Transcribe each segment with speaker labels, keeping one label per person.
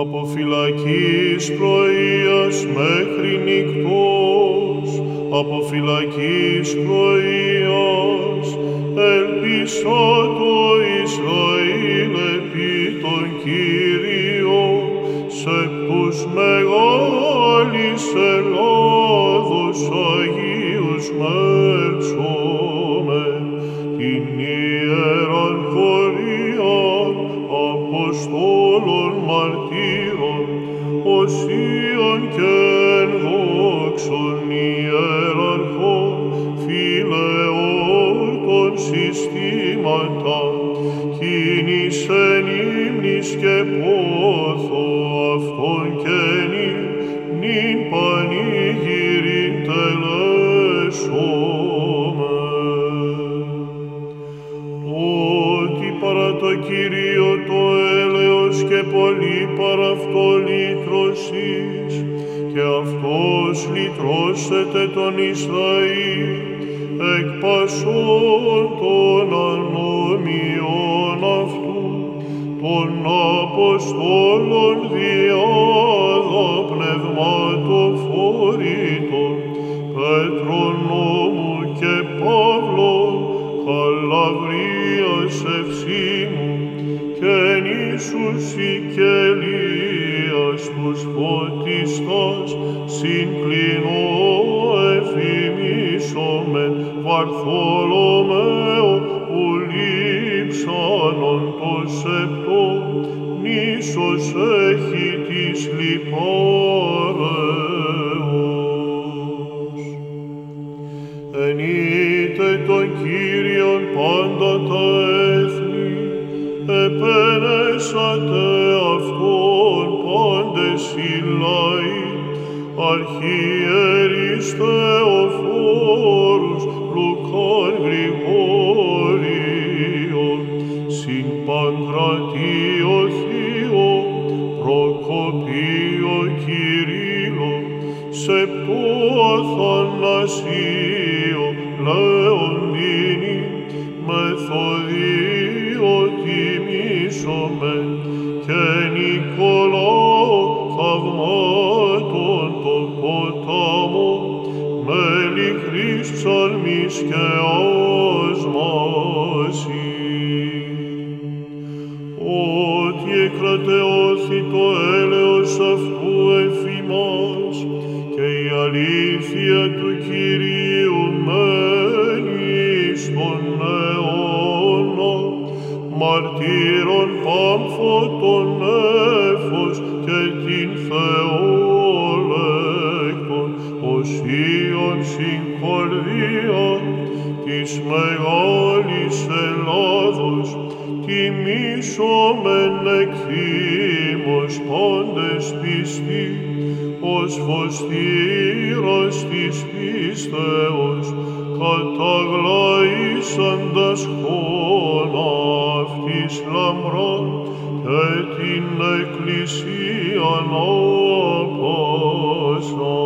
Speaker 1: από φυλακής πρωίας μέχρι νυχτός, από φυλακής πρωίας, ελπίσα το Ισραήλ επί τον Κύριο, σεπτούς μεγάλης Ελλάδος Αγίους με. σώσετε τον Ισραήλ. full λύσαντας χώνα αυτής λαμπρά και την εκκλησία να πάσα.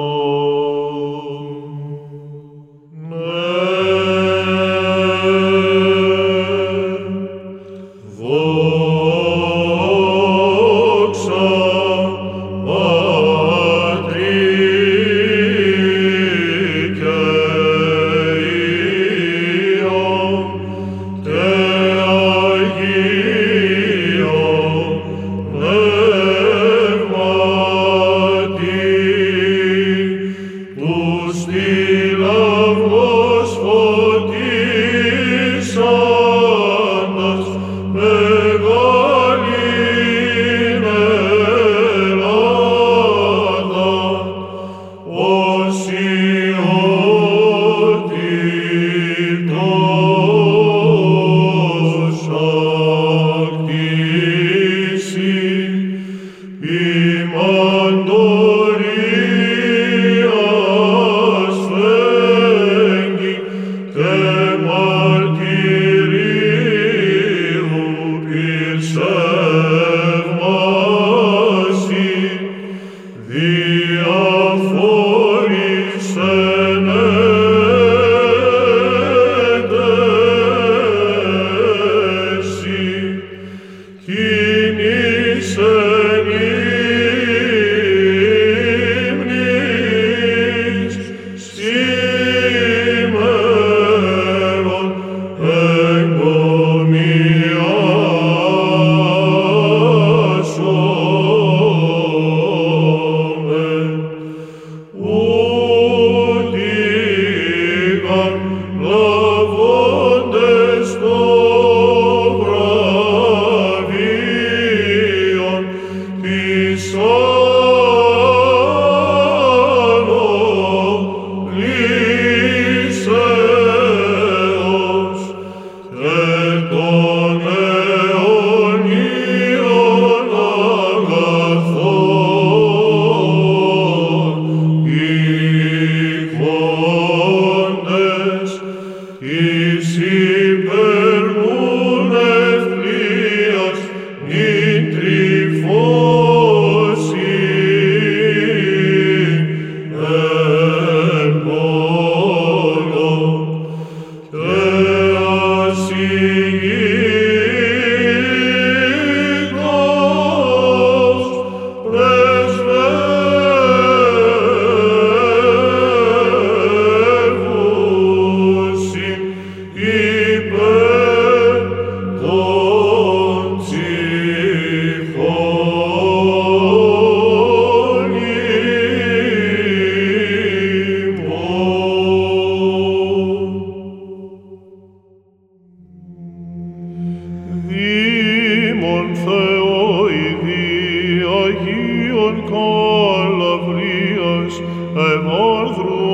Speaker 1: όλδρου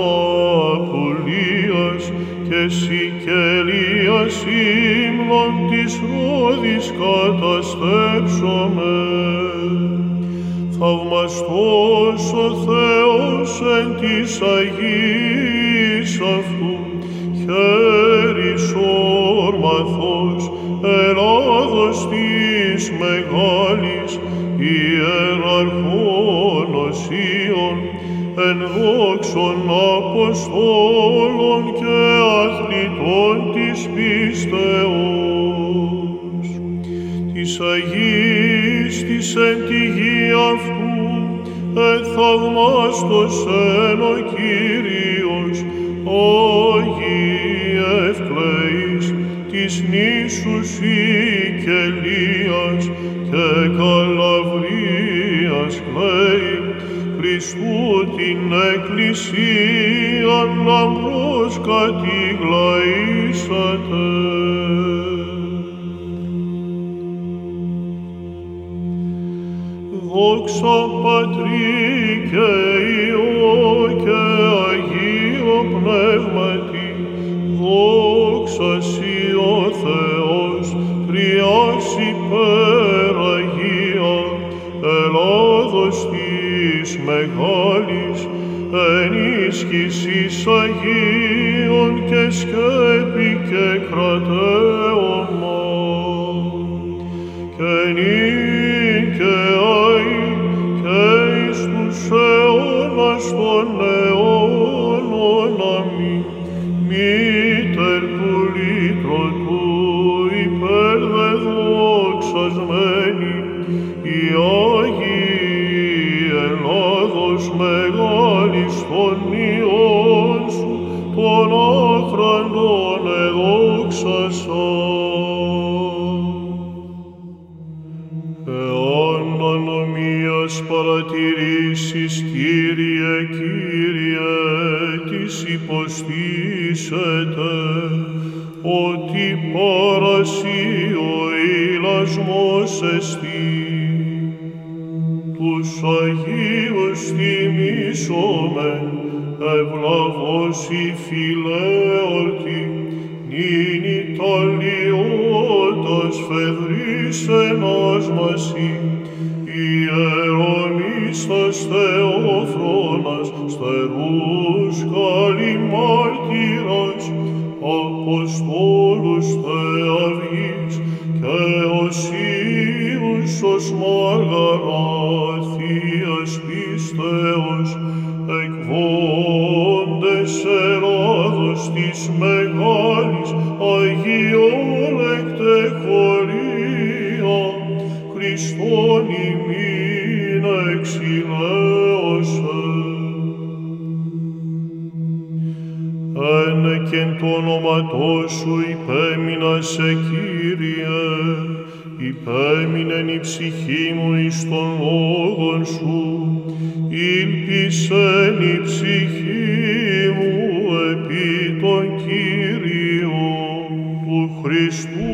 Speaker 1: απολίας και σικελίας σύμβαν της ρόδης καταστρέψαμε. Θαυμαστός ο Θεός εν της Αγής αυτού, χέρις όρμαθος, Ελλάδος της μεγάλης δόξων Αποστόλων και αθλητών της πίστεως, της Αγίας της εν τη γη αυτού, εθαυμάστος εν ο Κύριος, Gott λόγων σου, ήλπισεν η ψυχή μου επί τον Κύριο του Χριστού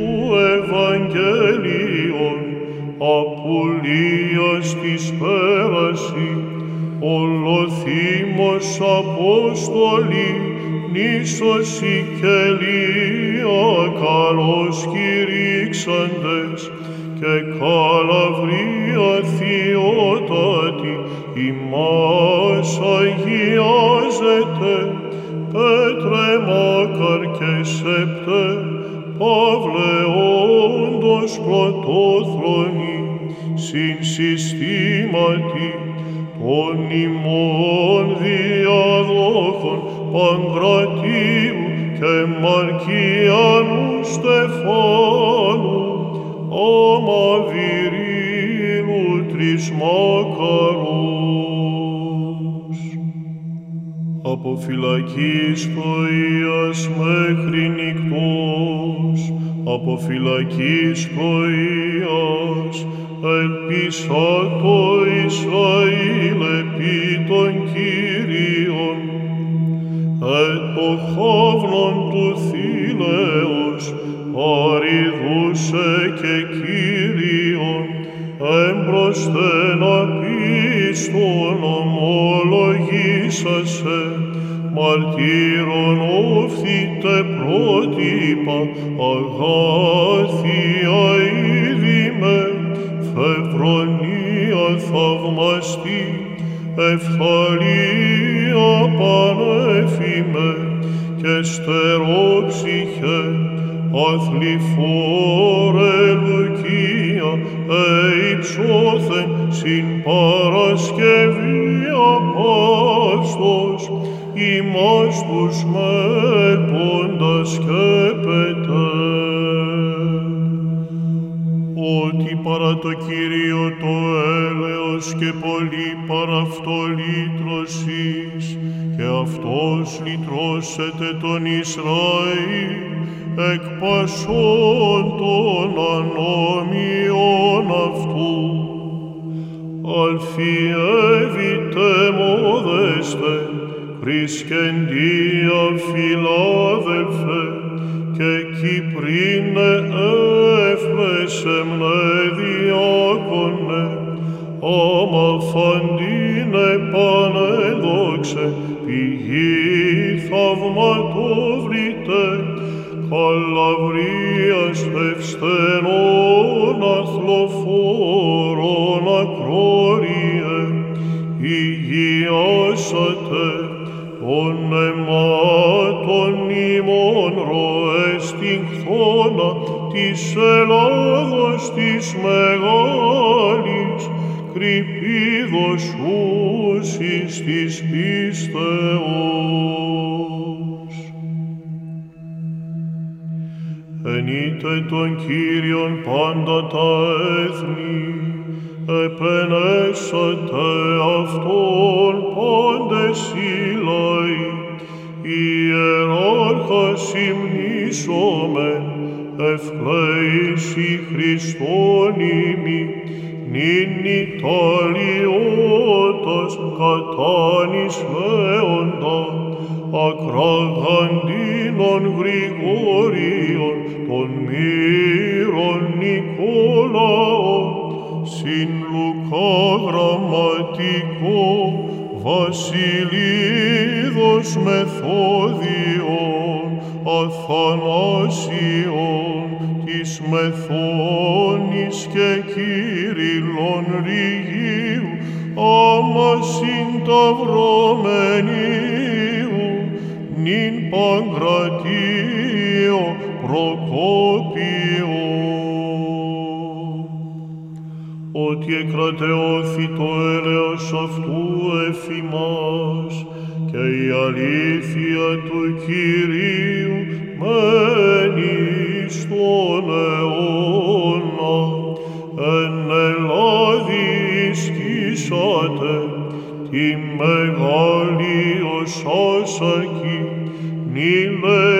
Speaker 1: Ευαγγελίων απολίας της πέραση, ολοθύμος Απόστολη, νήσωση και λία, καλός κηρύξαν φυλακής πρωίας μέχρι νυχτός, από φυλακής πρωίας, ελπίσα το Ισραήλ μαρτύρων όφθητε πρότυπα, αγάθια είδημε, φευρονία θαυμαστή, ευθαλία πανέφημε και στερόψυχε, αθληφόρε Κύριον πάντα τα έθνη, επενέσατε Αυτόν πάντες οι λαοί, ιεράρχας υμνήσομεν, ευλέηση Χριστόνιμη, νυν Ιταλιώτας κατάνης λέοντα, ακραγαντίνων Γρηγόριων, των μύρων Νικόλαων, συν Λουκά γραμματικό, Βασιλίδος Μεθόδιον, Αθανάσιον, της Μεθόνης και Κύριλλον Ρηγίου, άμα συνταυρωμενίου, νυν Παγκρατίο Προκόπιο. Ότι εκρατεώθη το έλεος αυτού εφημάς και η αλήθεια του Κυρίου μένει στον αιώνα. Εν Ελλάδης ισκήσατε τη μεγάλη ως Nile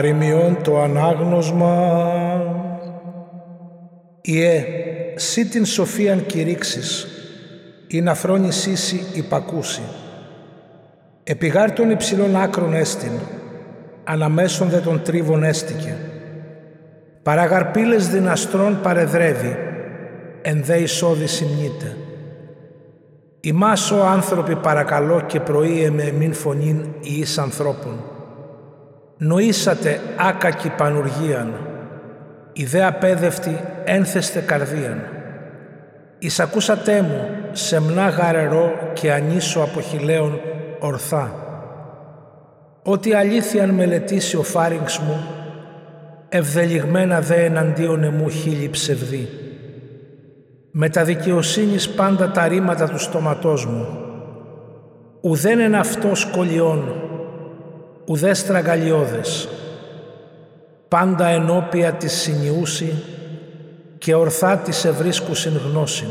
Speaker 2: παροιμιών το ανάγνωσμα. Ιε, σύ την σοφίαν κηρύξεις, ή να φρόνησίσι υπακούσει. Επιγάρ των υψηλών άκρων έστιν, αναμέσων δε των τρίβων έστηκε. Παραγαρπίλες δυναστρών παρεδρεύει, εν δε εισόδη συμνείται. Ημάς ο άνθρωποι παρακαλώ και προείε μην φωνήν εις ανθρώπων νοήσατε άκακη πανουργίαν, ιδέα απέδευτη ένθεστε καρδίαν. Εισακούσατε μου σεμνά γαρερό και ανίσο από χιλέων ορθά. Ότι αλήθειαν μελετήσει ο φάριγξ μου, ευδελιγμένα δε εναντίον εμού χίλι ψευδή. Με τα δικαιοσύνης πάντα τα ρήματα του στόματός μου, ουδέν εν αυτό σκολιών, ουδές στραγγαλιώδες, πάντα ενώπια της συνιούση και ορθά της ευρίσκουσιν γνώσιν.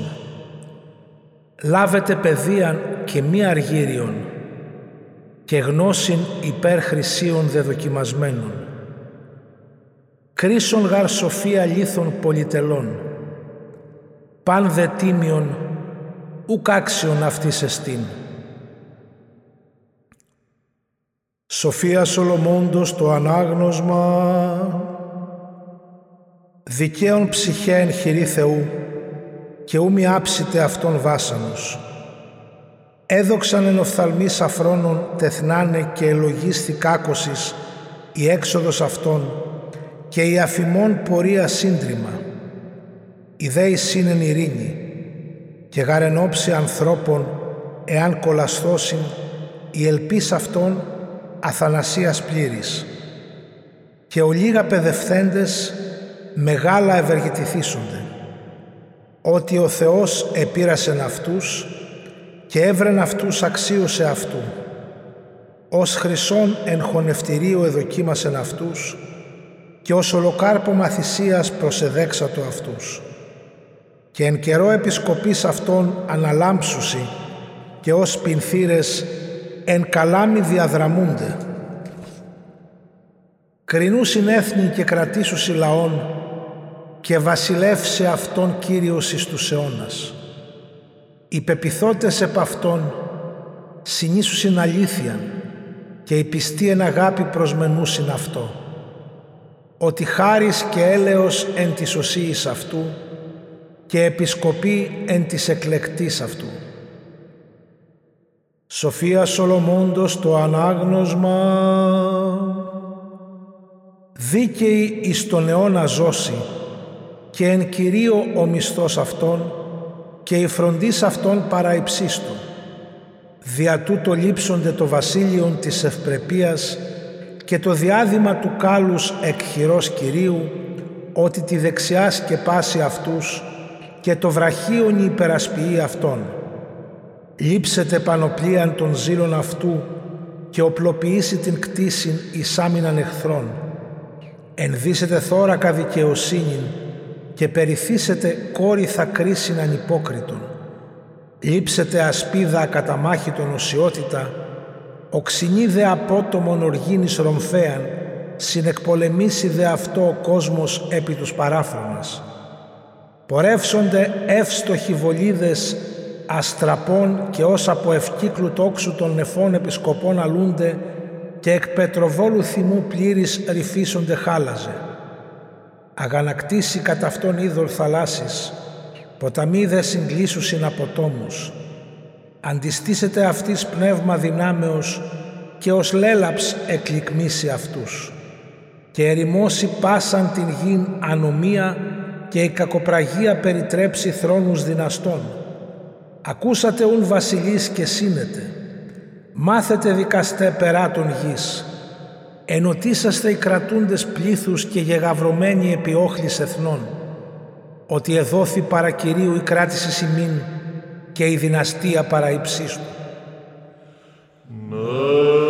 Speaker 2: Λάβετε παιδείαν και μη αργύριον και γνώσιν υπέρ χρυσίων δεδοκιμασμένων. Κρίσον γαρ σοφία λίθων πολυτελών, παν δε τίμιον ουκ άξιον αυτής εστίν. Σοφία Σολομώντος το ανάγνωσμα δικαίων ψυχέ εν χειρή Θεού και ου μη άψητε αυτόν βάσανος. Έδοξαν εν οφθαλμής αφρόνων τεθνάνε και ελογίσθη κάκωσης η έξοδος αυτών και η αφημών πορεία σύντριμα. Η δέη σύνεν ειρήνη και γαρενόψη ανθρώπων εάν κολαστώσιν η ελπίς αυτών αθανασίας πλήρης. Και ολίγα παιδευθέντες μεγάλα ευεργετηθήσονται. Ότι ο Θεός επήρασεν αυτούς και έβρεν αυτούς αξίωσε αυτού. Ως χρυσόν εν χωνευτηρίου εδοκίμασεν αυτούς και ως ολοκάρπομα θυσίας προσεδέξατο αυτούς. Και εν καιρό επισκοπής αυτών αναλάμψουσι και ως πινθύρες εν καλάμι διαδραμούνται. Κρινού συνέθνη και κρατήσου λαών και βασιλεύσε αυτόν Κύριος εις τους αιώνας. Οι πεπιθώτες επ' αυτόν συνήσουσιν αλήθειαν και η πιστή εν αγάπη προσμενούσιν αυτό. Ότι χάρις και έλεος εν της οσίης αυτού και επισκοπή εν της εκλεκτής αυτού. Σοφία Σολομώντος το ανάγνωσμα δίκαιη εις τον αιώνα ζώση και εν κυρίω ο μισθός αυτών και η φροντίς αυτών παραϊψίστου. Δια τούτο λείψονται το βασίλειον της ευπρεπίας και το διάδημα του κάλους εκχειρός Κυρίου ότι τη δεξιάς σκεπάσει αυτούς και το βραχίον υπερασποιεί αυτών λείψετε πανοπλίαν των ζήλων αυτού και οπλοποιήσει την κτήσιν εις άμυναν εχθρών. Ενδύσετε θώρακα δικαιοσύνην και περιθύσετε κόρη θα κρίσιν ανυπόκριτον. Λείψετε ασπίδα ακαταμάχητον οσιότητα, οξυνή δε απότομον οργήνης ρομφέαν, συνεκπολεμήσει δε αυτό ο κόσμος επί τους παράφρονας. Πορεύσονται εύστοχοι βολίδες αστραπών και ως από ευκύκλου τόξου των νεφών επισκοπών αλούνται και εκ πετροβόλου θυμού πλήρης ρυφίσονται χάλαζε. Αγανακτήσει κατά αυτόν είδωρ θαλάσσης, ποταμοί δε συγκλήσουσιν από τόμους. Αντιστήσετε αυτής πνεύμα δυνάμεως και ως λέλαψ εκλικμίσει αυτούς και ερημώσει πάσαν την γην ανομία και η κακοπραγία περιτρέψει θρόνους δυναστών Ακούσατε ουν βασιλείς και σύνετε. Μάθετε δικαστέ περά των γης. Ενωτήσαστε οι κρατούντες πλήθους και γεγαυρωμένοι επί όχλης εθνών. Ότι εδόθη παρακυρίου η κράτηση σημείν και η δυναστεία παραϊψίστου.
Speaker 1: Αγίο φίλος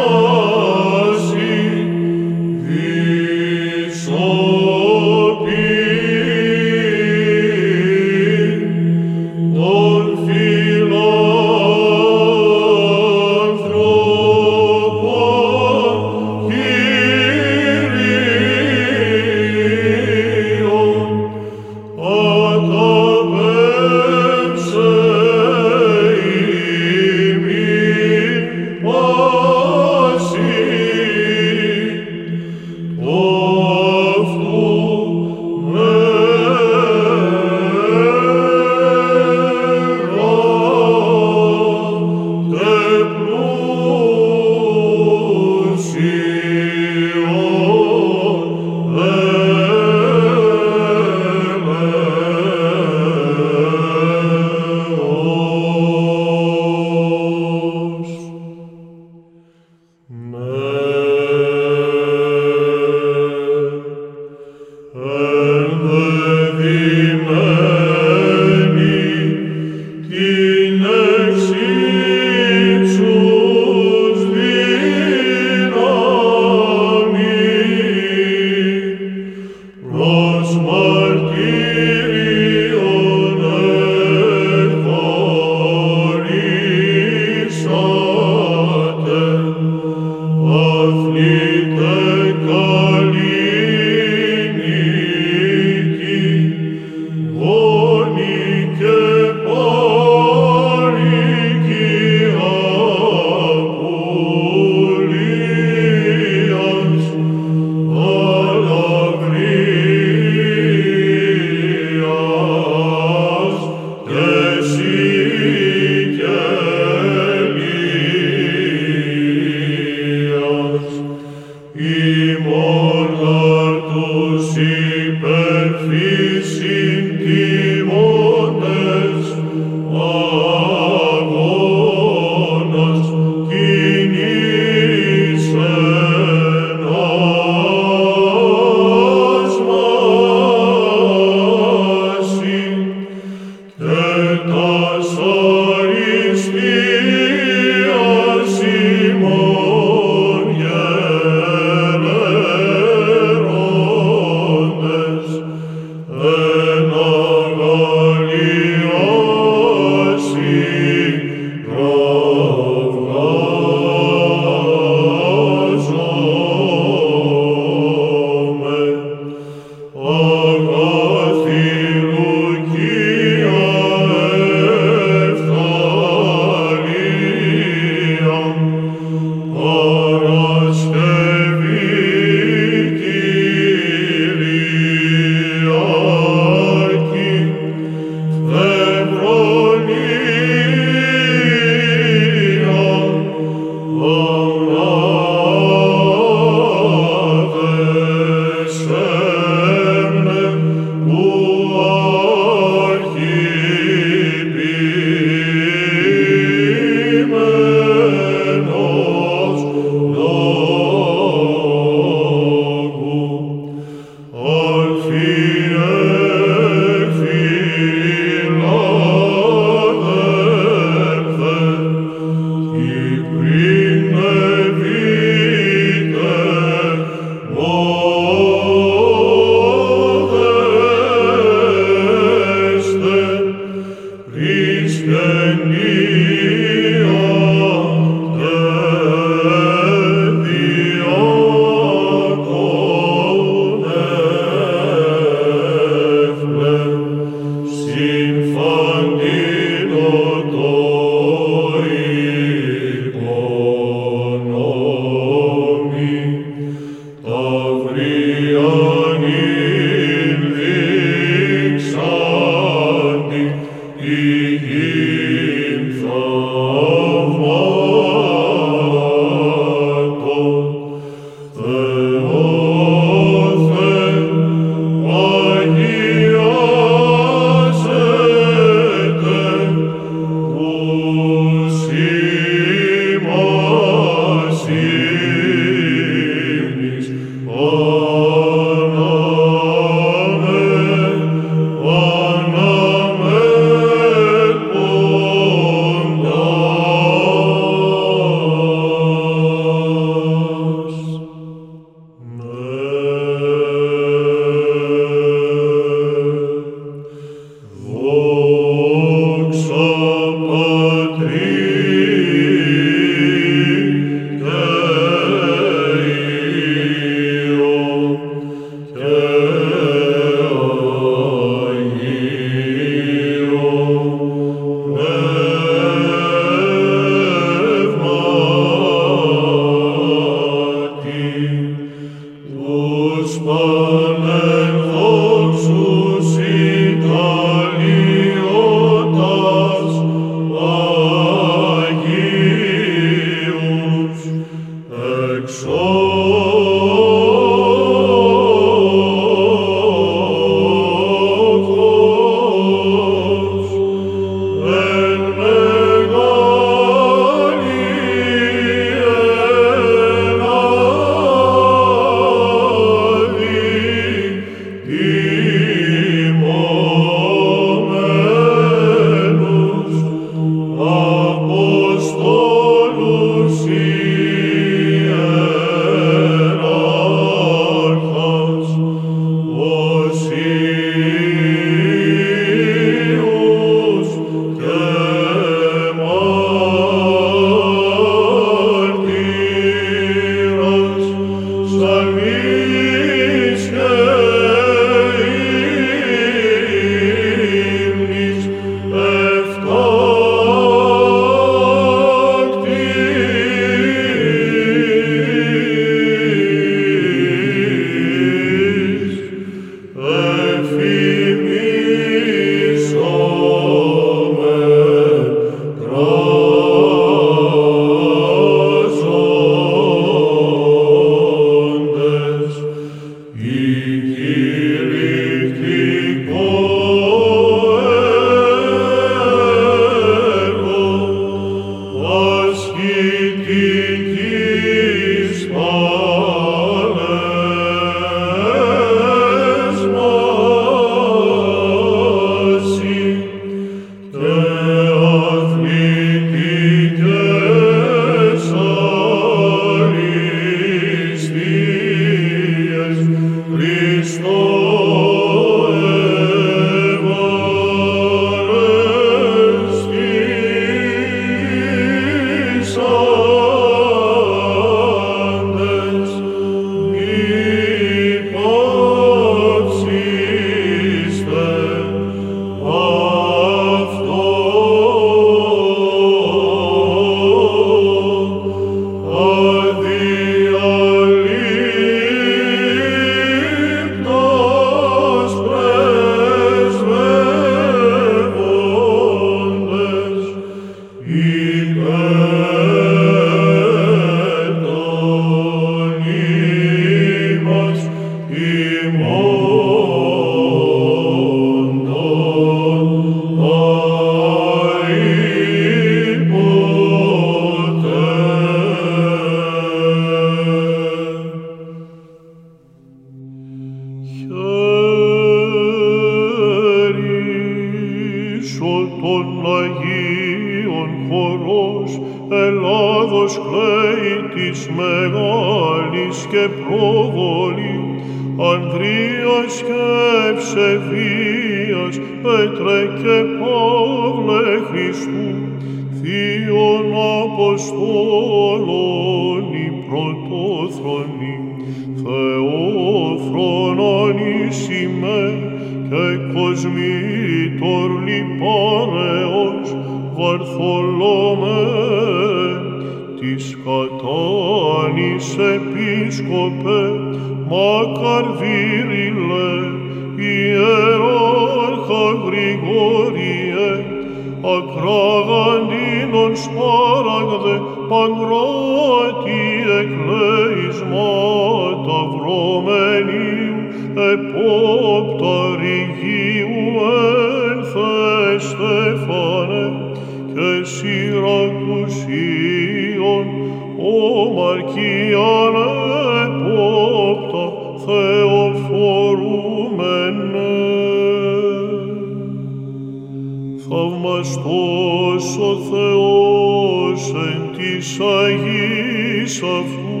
Speaker 1: Θαυμαστός ο Θεός εν της Αγής αυτού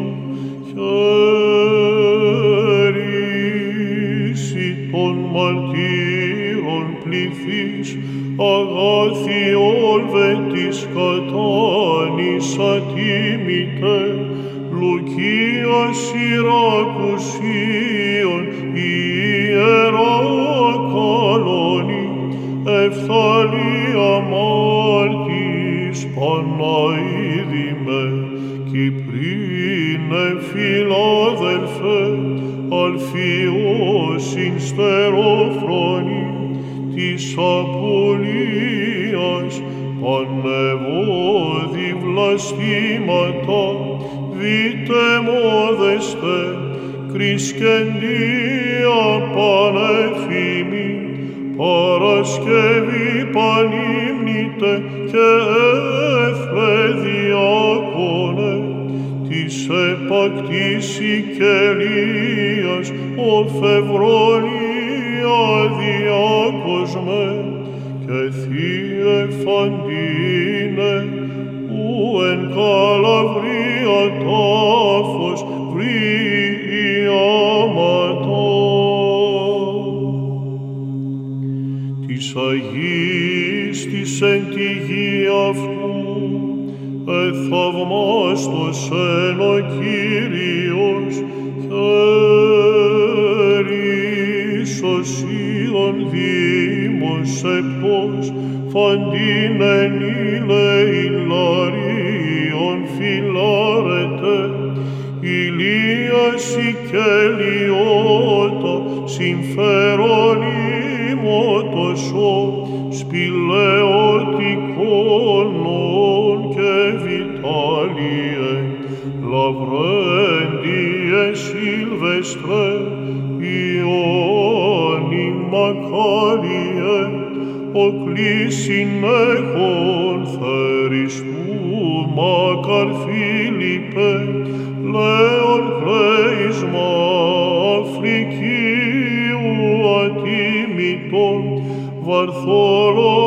Speaker 1: χέρisi των μαρτύρων πληθείς αγάθη όλβε της κατάνης ατίμητες Λουκίας Σιρακουσίων στεροφρόνη της απολίας πανεβόδι βλαστήματα δείτε μόδεστε κρισκεντία πανεφήμη Παρασκευή πανύμνητε και έθλε διάκονε της επακτής Σικελίας ο Φευρονία εθαυμάστος εν ο Κύριος, χέρις οσίων δήμος επτός, φαντίνεν ηλεϊν λαρίων φιλάρετε, ηλίας οικελιώτα, συμφέρον ο κλήσιν έχων θεριστού μακαρ Φίλιππε, λέον κλέισμα Αφρικίου ατίμητον, Βαρθόλομε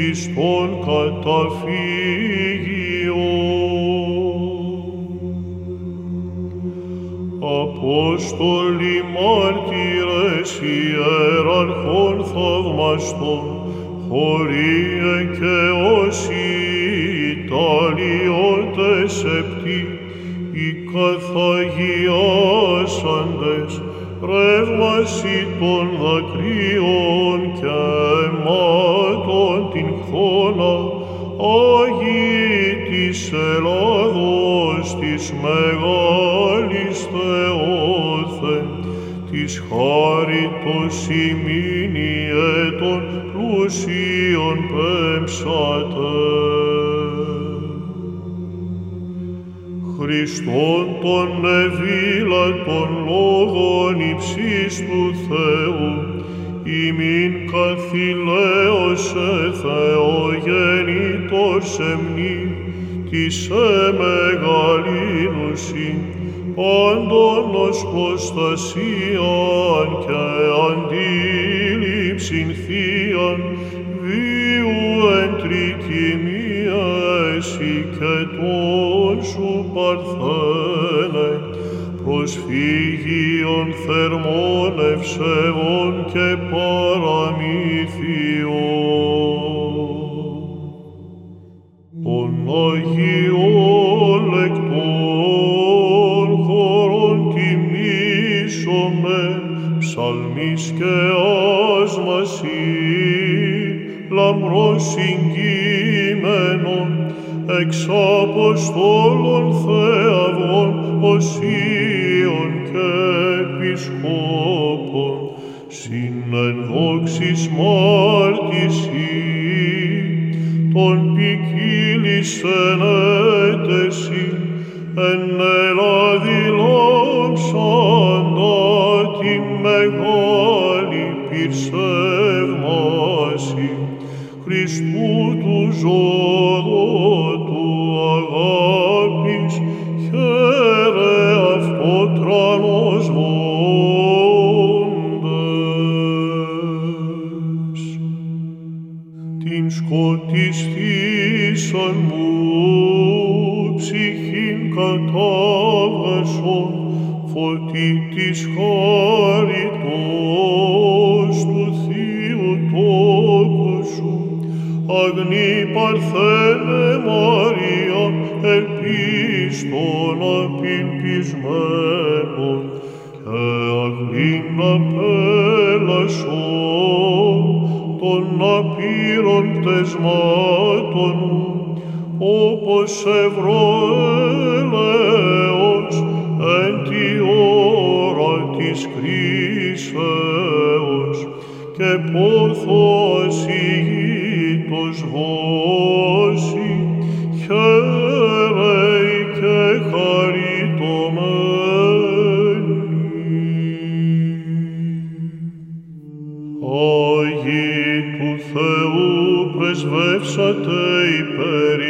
Speaker 1: πιστών καταφύγιο. Απόστολοι μάρτυρες ιεραρχών θαυμαστών, χωρίε και όσοι Ιταλιώτες επτοί, οι καθαγιάσαντες, ρεύμαση των δακρύων και αιμάτων την χθόνα, Άγιοι της Ελλάδος της μεγάλης Θεόθε, της χάριτος ημίνη έτων πλούσιων πέμψατε. Χριστόν τον ευήλατον λόγων υψής του Θεού, ημίν καθηλαίωσε Θεογεννήτως εμνή, της εμεγαλύνουσι, πάντων ως προστασίαν και αντίληψην θείαν, βίου εν τρικυμία εσύ και τον σου παρθένε, προσφύγιον θερμών ευσεβών και παραμύθιον. Των Αγίων λεκτών χωρών τιμήσομε, ψαλμής και άσμαση, λαμπρός συγκείμενον, εξ Αποστόλων Θεαυγών, οσίων και επισκόπων, συνεν δόξης μάρτισι, των ποικίλης ενέτεση, εν Ελλάδη λάμψαντα τη μεγάλη πυρσεύμαση, Χριστού του ζώδου της χάριτος του Θείου τόκου σου, αγνή παρθένε Μαρία, ελπίστων απελπισμένων, και αγνήν απέλασον των απείρων πτεσμάτων μου, όπως ευρωέλεος της κρίσεως και πόθος ηγείτος βόση, χαίρε και χαριτωμένη. Άγιοι του Θεού πρεσβεύσατε υπέρ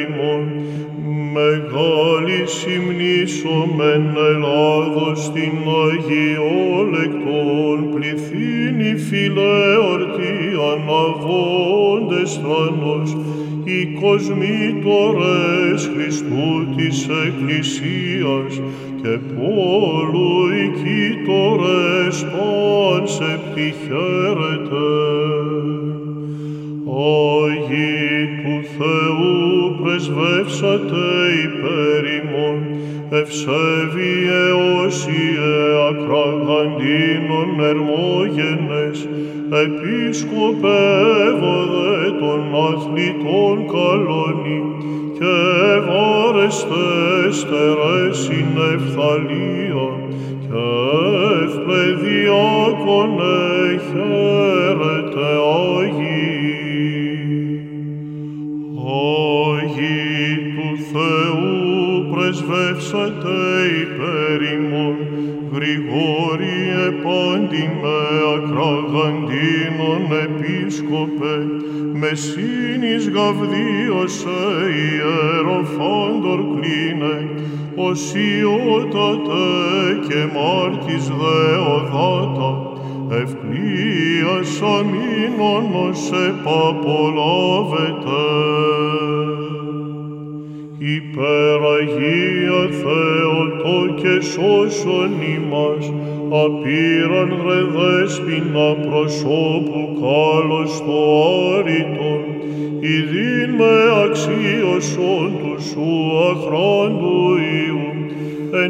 Speaker 1: ημών, μεγάλη συμνήσομεν Ελλάδος την Αγιόλεκτον πληθύνη φιλέορτη αναβόντες θάνος, οι κοσμήτορες Χριστού της Εκκλησίας και πόλου οι κοίτορες πάνσε πτυχαίρετε. biscope she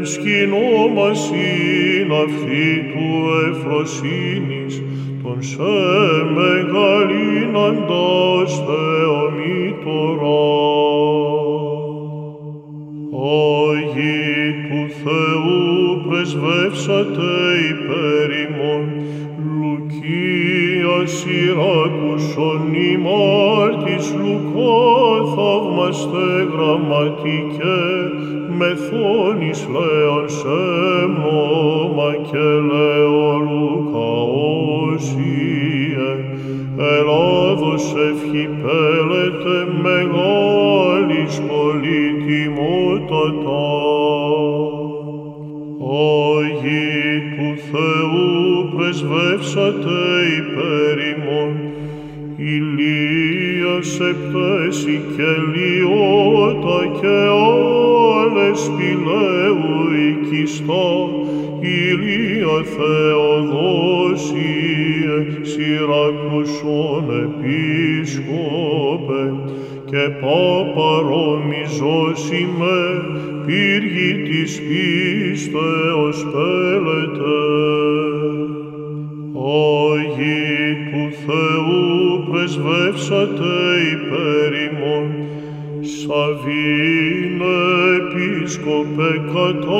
Speaker 1: εν σκηνόμασιν αυτή του εφροσύνης, τον σε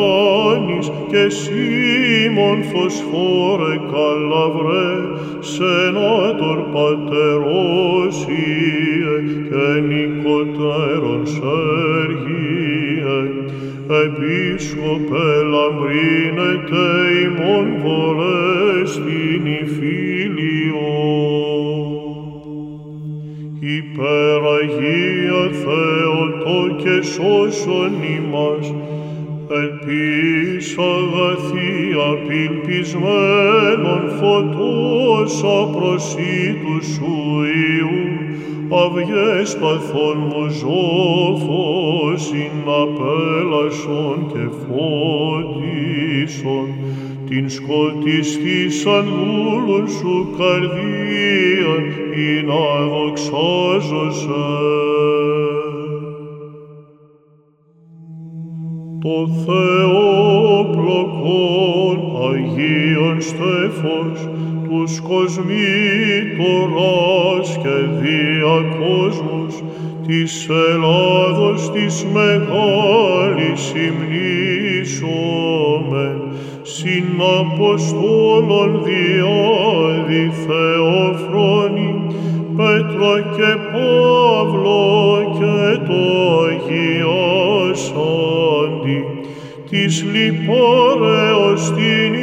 Speaker 1: κατάνης και Σίμων φωσφόρε καλαβρέ, σενάτορ πατερόσιε και νοικοτέρων Σέργιε, επίσκοπε λαμπρίνετε ημών βορέστην Υπεραγία Θεοτό και σώσον ημάς, ελπίς αγαθή απελπισμένων φωτός απροσίτου σου Υιού, αυγές παθών μου ζώφος, συναπέλασον και φώτισον, την σκοτιστήσαν δούλων σου καρδίαν, ή να Το Θεό πλοκών Αγίων στέφος, τους κοσμήτορας και διακόσμους, της Ελλάδος της μεγάλης υμνήσομεν, συν Αποστόλων διάδη Θεοφρόνη, Πέτρο και Παύλος της λιπάρεως την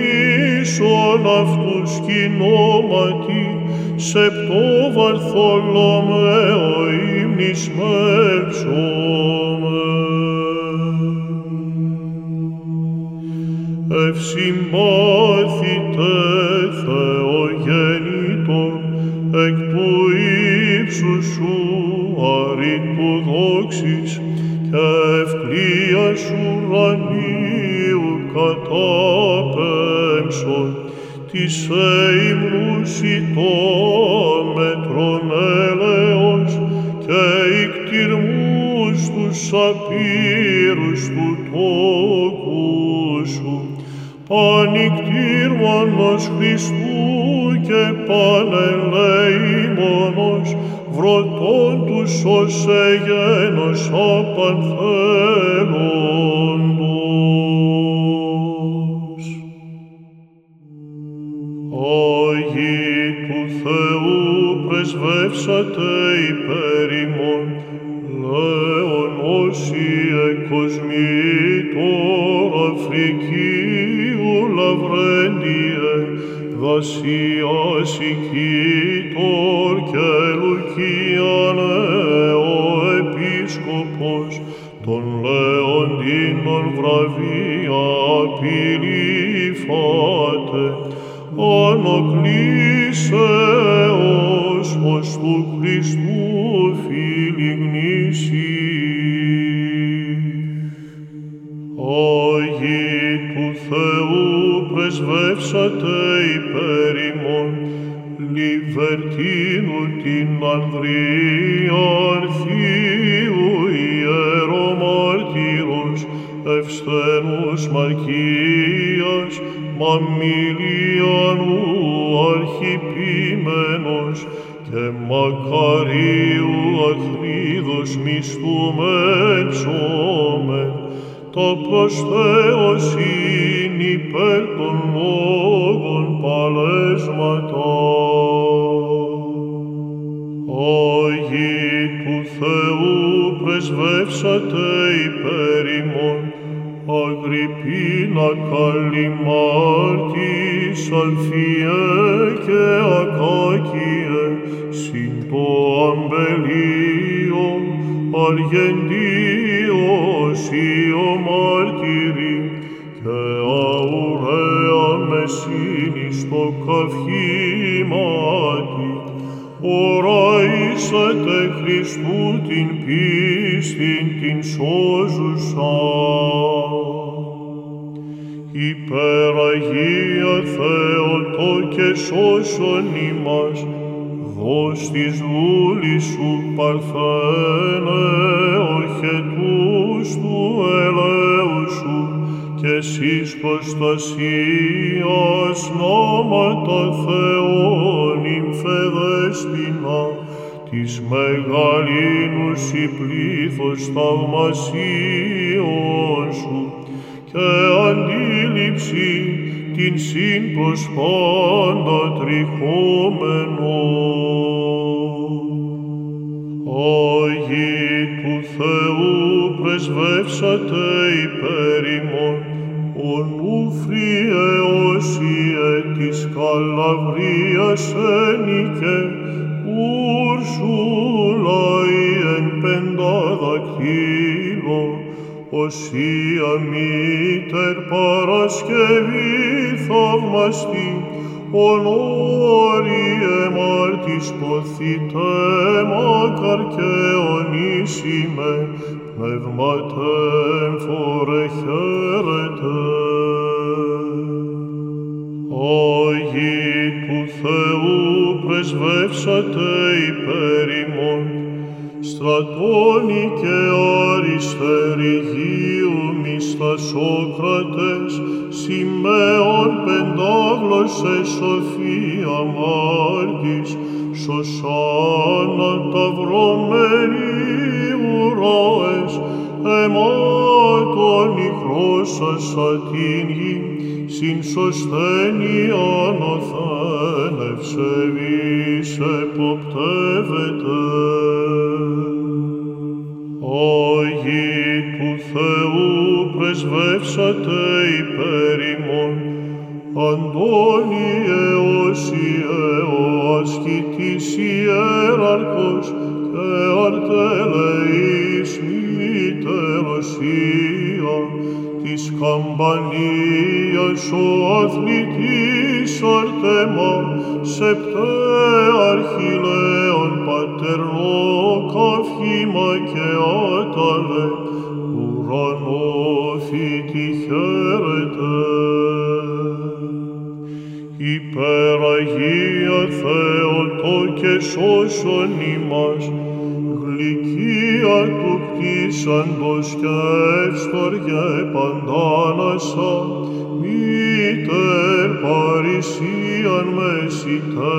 Speaker 1: ίσον αυτούς κοινόματι, σεπτό Βαρθολομαίο ύμνης μέλψομεν. Ευσυμπάθητε Θεογέννητον, εκ του ύψου σου αρήτου δόξης και ευκλίας ουρανίου κατάπεμψον, τη ειμνούσι το μέτρον έλεος και ικτυρμούς τους απείρους του τόκου σου. Πανικτήρμανος Χριστού και πανελεήμονος βρωτών τους ως εγένος. Λέω νόση εκοσμήτω Αφρική ο Λαυρέντιε, Γασία Σικητόρ και Λουκία. Λέω επίσκοπο των Λέων την Παπυλήφατε, Ανοκλήσε. δούλευσατε υπέρ ημών, Λιβερτίνου την Ανδρίαν Θείου ιερομαρτύρος, ευσθενούς Μαρκίας, Μαμιλιανού αρχιπίμενος, και μακαρίου αχρίδος μισθούμε ψώμεν, το προσθέτω Αγιασίων σου και αντίληψη την συν πάντα τριχώ περνώ καύχημα και άταλε, ουρανόφυτη χαίρεται. Υπεραγία Θεοτό και σώσον ημάς, γλυκία του κτίσαντος και παντάνα παντάνασα, μήτερ παρησίαν
Speaker 2: μεσητέ,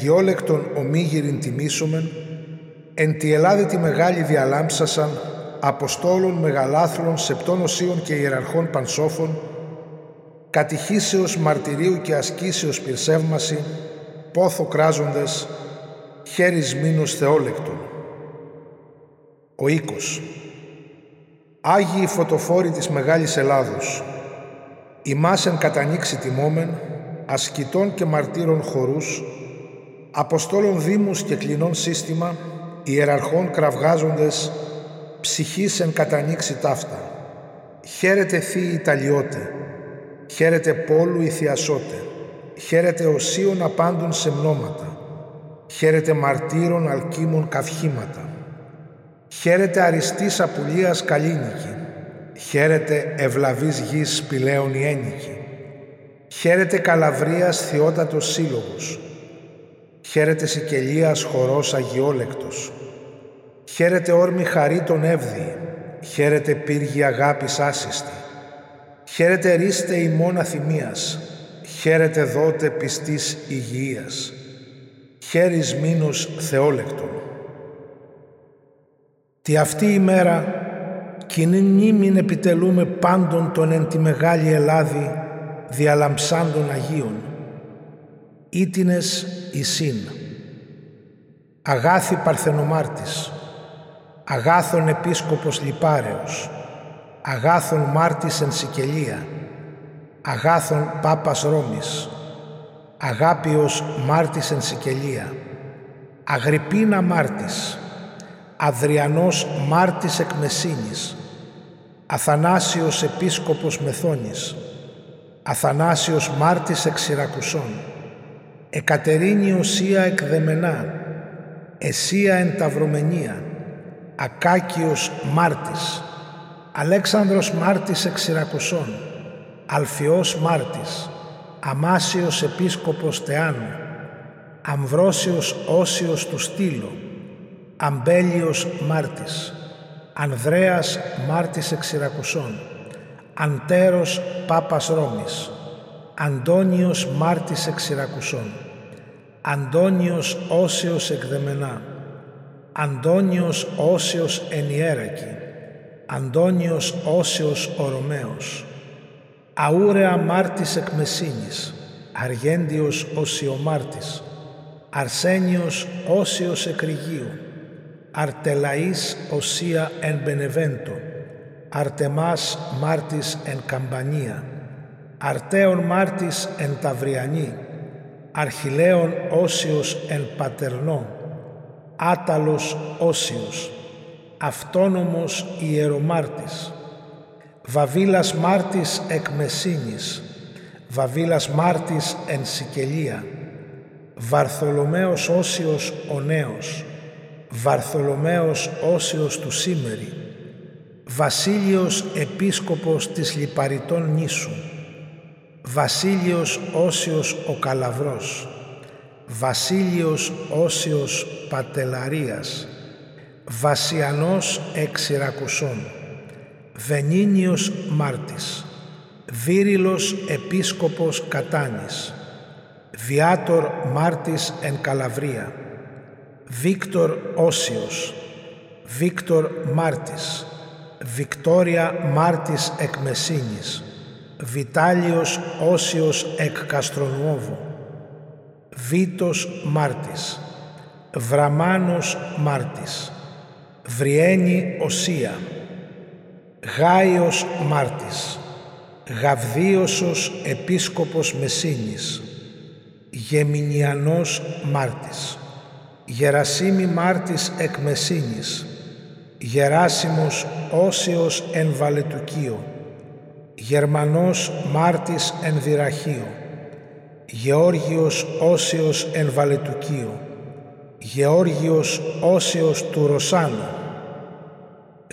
Speaker 2: Αγιόλεκτον ομίγυριν τιμήσομεν, εν τη Ελλάδα τη μεγάλη διαλάμψασαν, Αποστόλων μεγαλάθλων σεπτών οσίων και ιεραρχών πανσόφων, κατηχήσεως μαρτυρίου και ασκήσεως πυρσεύμαση, πόθο κράζοντες, χέρις μήνους θεόλεκτον. Ο οίκος. Άγιοι φωτοφόροι της Μεγάλης Ελλάδος, ημάς εν κατανοίξει τιμόμεν, ασκητών και μαρτύρων χορούς, Αποστόλων δήμους και κλινών σύστημα, ιεραρχών κραυγάζοντες, ψυχής εν κατανοίξει ταύτα. Χαίρετε θείοι Ιταλιώτε, χαίρετε πόλου Ιθιασότε, χαίρετε οσίων απάντων σε μνώματα, χαίρετε μαρτύρων αλκίμων καυχήματα, χαίρετε αριστής απουλίας καλίνικη, χαίρετε ευλαβής γης σπηλαίων η ένικη, χαίρετε καλαβρίας θεότατος σύλλογος, Χαίρετε Σικελίας χορός αγιόλεκτος. Χαίρετε όρμη χαρή τον εύδη. Χαίρετε πύργη αγάπης άσυστη. Χαίρετε ρίστε ημών αθυμίας. Χαίρετε δότε πιστής υγιείας. Χέρις μήνους θεόλεκτον. Τι αυτή η μέρα κοινή νήμην επιτελούμε πάντων τον εν τη Μεγάλη Ελλάδη διαλαμψάντων Αγίων Ήτινες Ισίν Αγάθη Παρθενομάρτης. Αγάθων Επίσκοπος Λιπάρεως. Αγάθων Μάρτης εν Σικελία. Αγάθων Πάπας Ρώμης. Αγάπιος Μάρτης εν Σικελία. Αγρυπίνα Μάρτης. Αδριανός Μάρτης εκ Μεσίνης. Αθανάσιος Επίσκοπος Μεθόνης. Αθανάσιος Μάρτης εκ Συρακουσών Εκατερίνη Οσία εκδεμενά, Εσία εν Ταυρομενία, Ακάκιος Μάρτης, Αλέξανδρος Μάρτης εξ Συρακουσών, Αλφιός Μάρτης, Αμάσιος Επίσκοπος Τεάνου, Αμβρόσιος Όσιος του Στήλου, Αμπέλιος Μάρτης, Ανδρέας Μάρτης εξ Συρακουσών, Αντέρος Πάπας Ρώμης, Αντώνιος Μάρτης εξ Συρακουσών, Αντώνιος Όσιος εκδεμενά, Αντώνιος Όσιος εν Ιέρακη, Αντώνιος Όσιος ο Ρωμαίος, Αούρεα Μάρτης εκ Μεσίνης, Αργέντιος Οσιομάρτης, Αρσένιος Όσιος Εκρηγίου, Αρτελαής Οσία εν Μπενεβέντο, Αρτεμάς Μάρτης εν Καμπανία, Αρτέων Μάρτης εν Ταυριανή, Αρχιλέων Όσιος εν Πατερνό, Άταλος Όσιος, Αυτόνομος Ιερομάρτης, Βαβίλας Μάρτης εκ Μεσίνης, Βαβίλας Μάρτης εν Σικελία, Βαρθολομαίος Όσιος ο Νέος, Βαρθολομαίος Όσιος του Σήμερη, Βασίλειος Επίσκοπος της Λιπαριτών Νήσου, Βασίλειος Όσιος ο Καλαβρός, Βασίλειος Όσιος Πατελαρίας, Βασιανός Εξηρακουσών, Βενίνιος Μάρτης, Βύριλος Επίσκοπος Κατάνης, Βιάτορ Μάρτης εν Καλαβρία, Βίκτορ Όσιος, Βίκτορ Μάρτης, Βικτόρια Μάρτης εκ Μεσίνης, Βιτάλιος Όσιος εκ Καστρονουόβου, Βίτος Μάρτης, Βραμάνος Μάρτης, Βριένη Οσία, Γάιος Μάρτης, Γαβδίωσος Επίσκοπος Μεσίνης, Γεμινιανός Μάρτης, Γερασίμη Μάρτης εκ Μεσίνης, Γεράσιμος Όσιος εν Βαλετουκίο, Γερμανός Μάρτης εν Δυραχείο, Γεώργιος Όσιος εν Βαλετουκίο, Γεώργιος Όσιος του Ρωσάνου,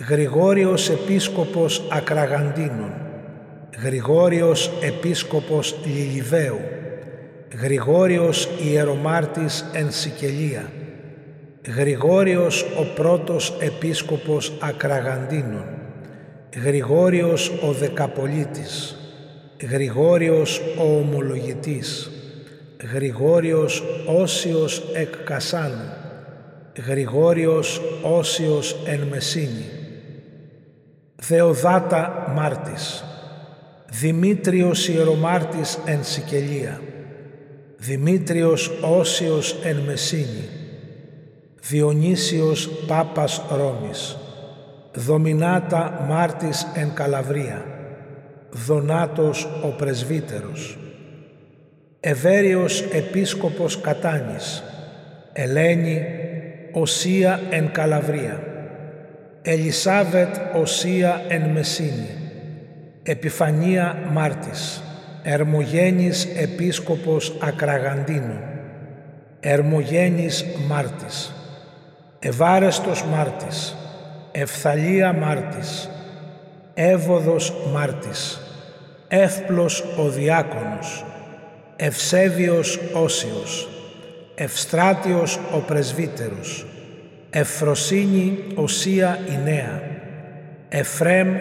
Speaker 2: Γρηγόριος Επίσκοπος Ακραγαντίνων, Γρηγόριος Επίσκοπος Λιλιβαίου, Γρηγόριος Ιερομάρτης εν Σικελία, Γρηγόριος ο πρώτος Επίσκοπος Ακραγαντίνων, Γρηγόριος ο Δεκαπολίτης, Γρηγόριος ο Ομολογητής, Γρηγόριος Όσιος εκ Κασάνου, Γρηγόριος Όσιος εν Μεσίνη, Θεοδάτα Μάρτης, Δημήτριος Ιερομάρτης εν Σικελία, Δημήτριος Όσιος εν Μεσίνη, Διονύσιος Πάπας Ρώμης, Δομινάτα Μάρτης εν Καλαβρία, Δονάτος ο Πρεσβύτερος, Ευέριος Επίσκοπος Κατάνης, Ελένη Οσία εν Καλαβρία, Ελισάβετ Οσία εν Μεσίνη, Επιφανία Μάρτης, Ερμογένης Επίσκοπος Ακραγαντίνου, Ερμογένης Μάρτης, Ευάρεστος Μάρτης, Ευθαλία Μάρτης, Εύωδος Μάρτης, Εύπλος ο Διάκονος, Ευσέβιος Όσιος, Ευστράτιος ο Πρεσβύτερος, Ευφροσύνη Οσία η Νέα, Εφρέμ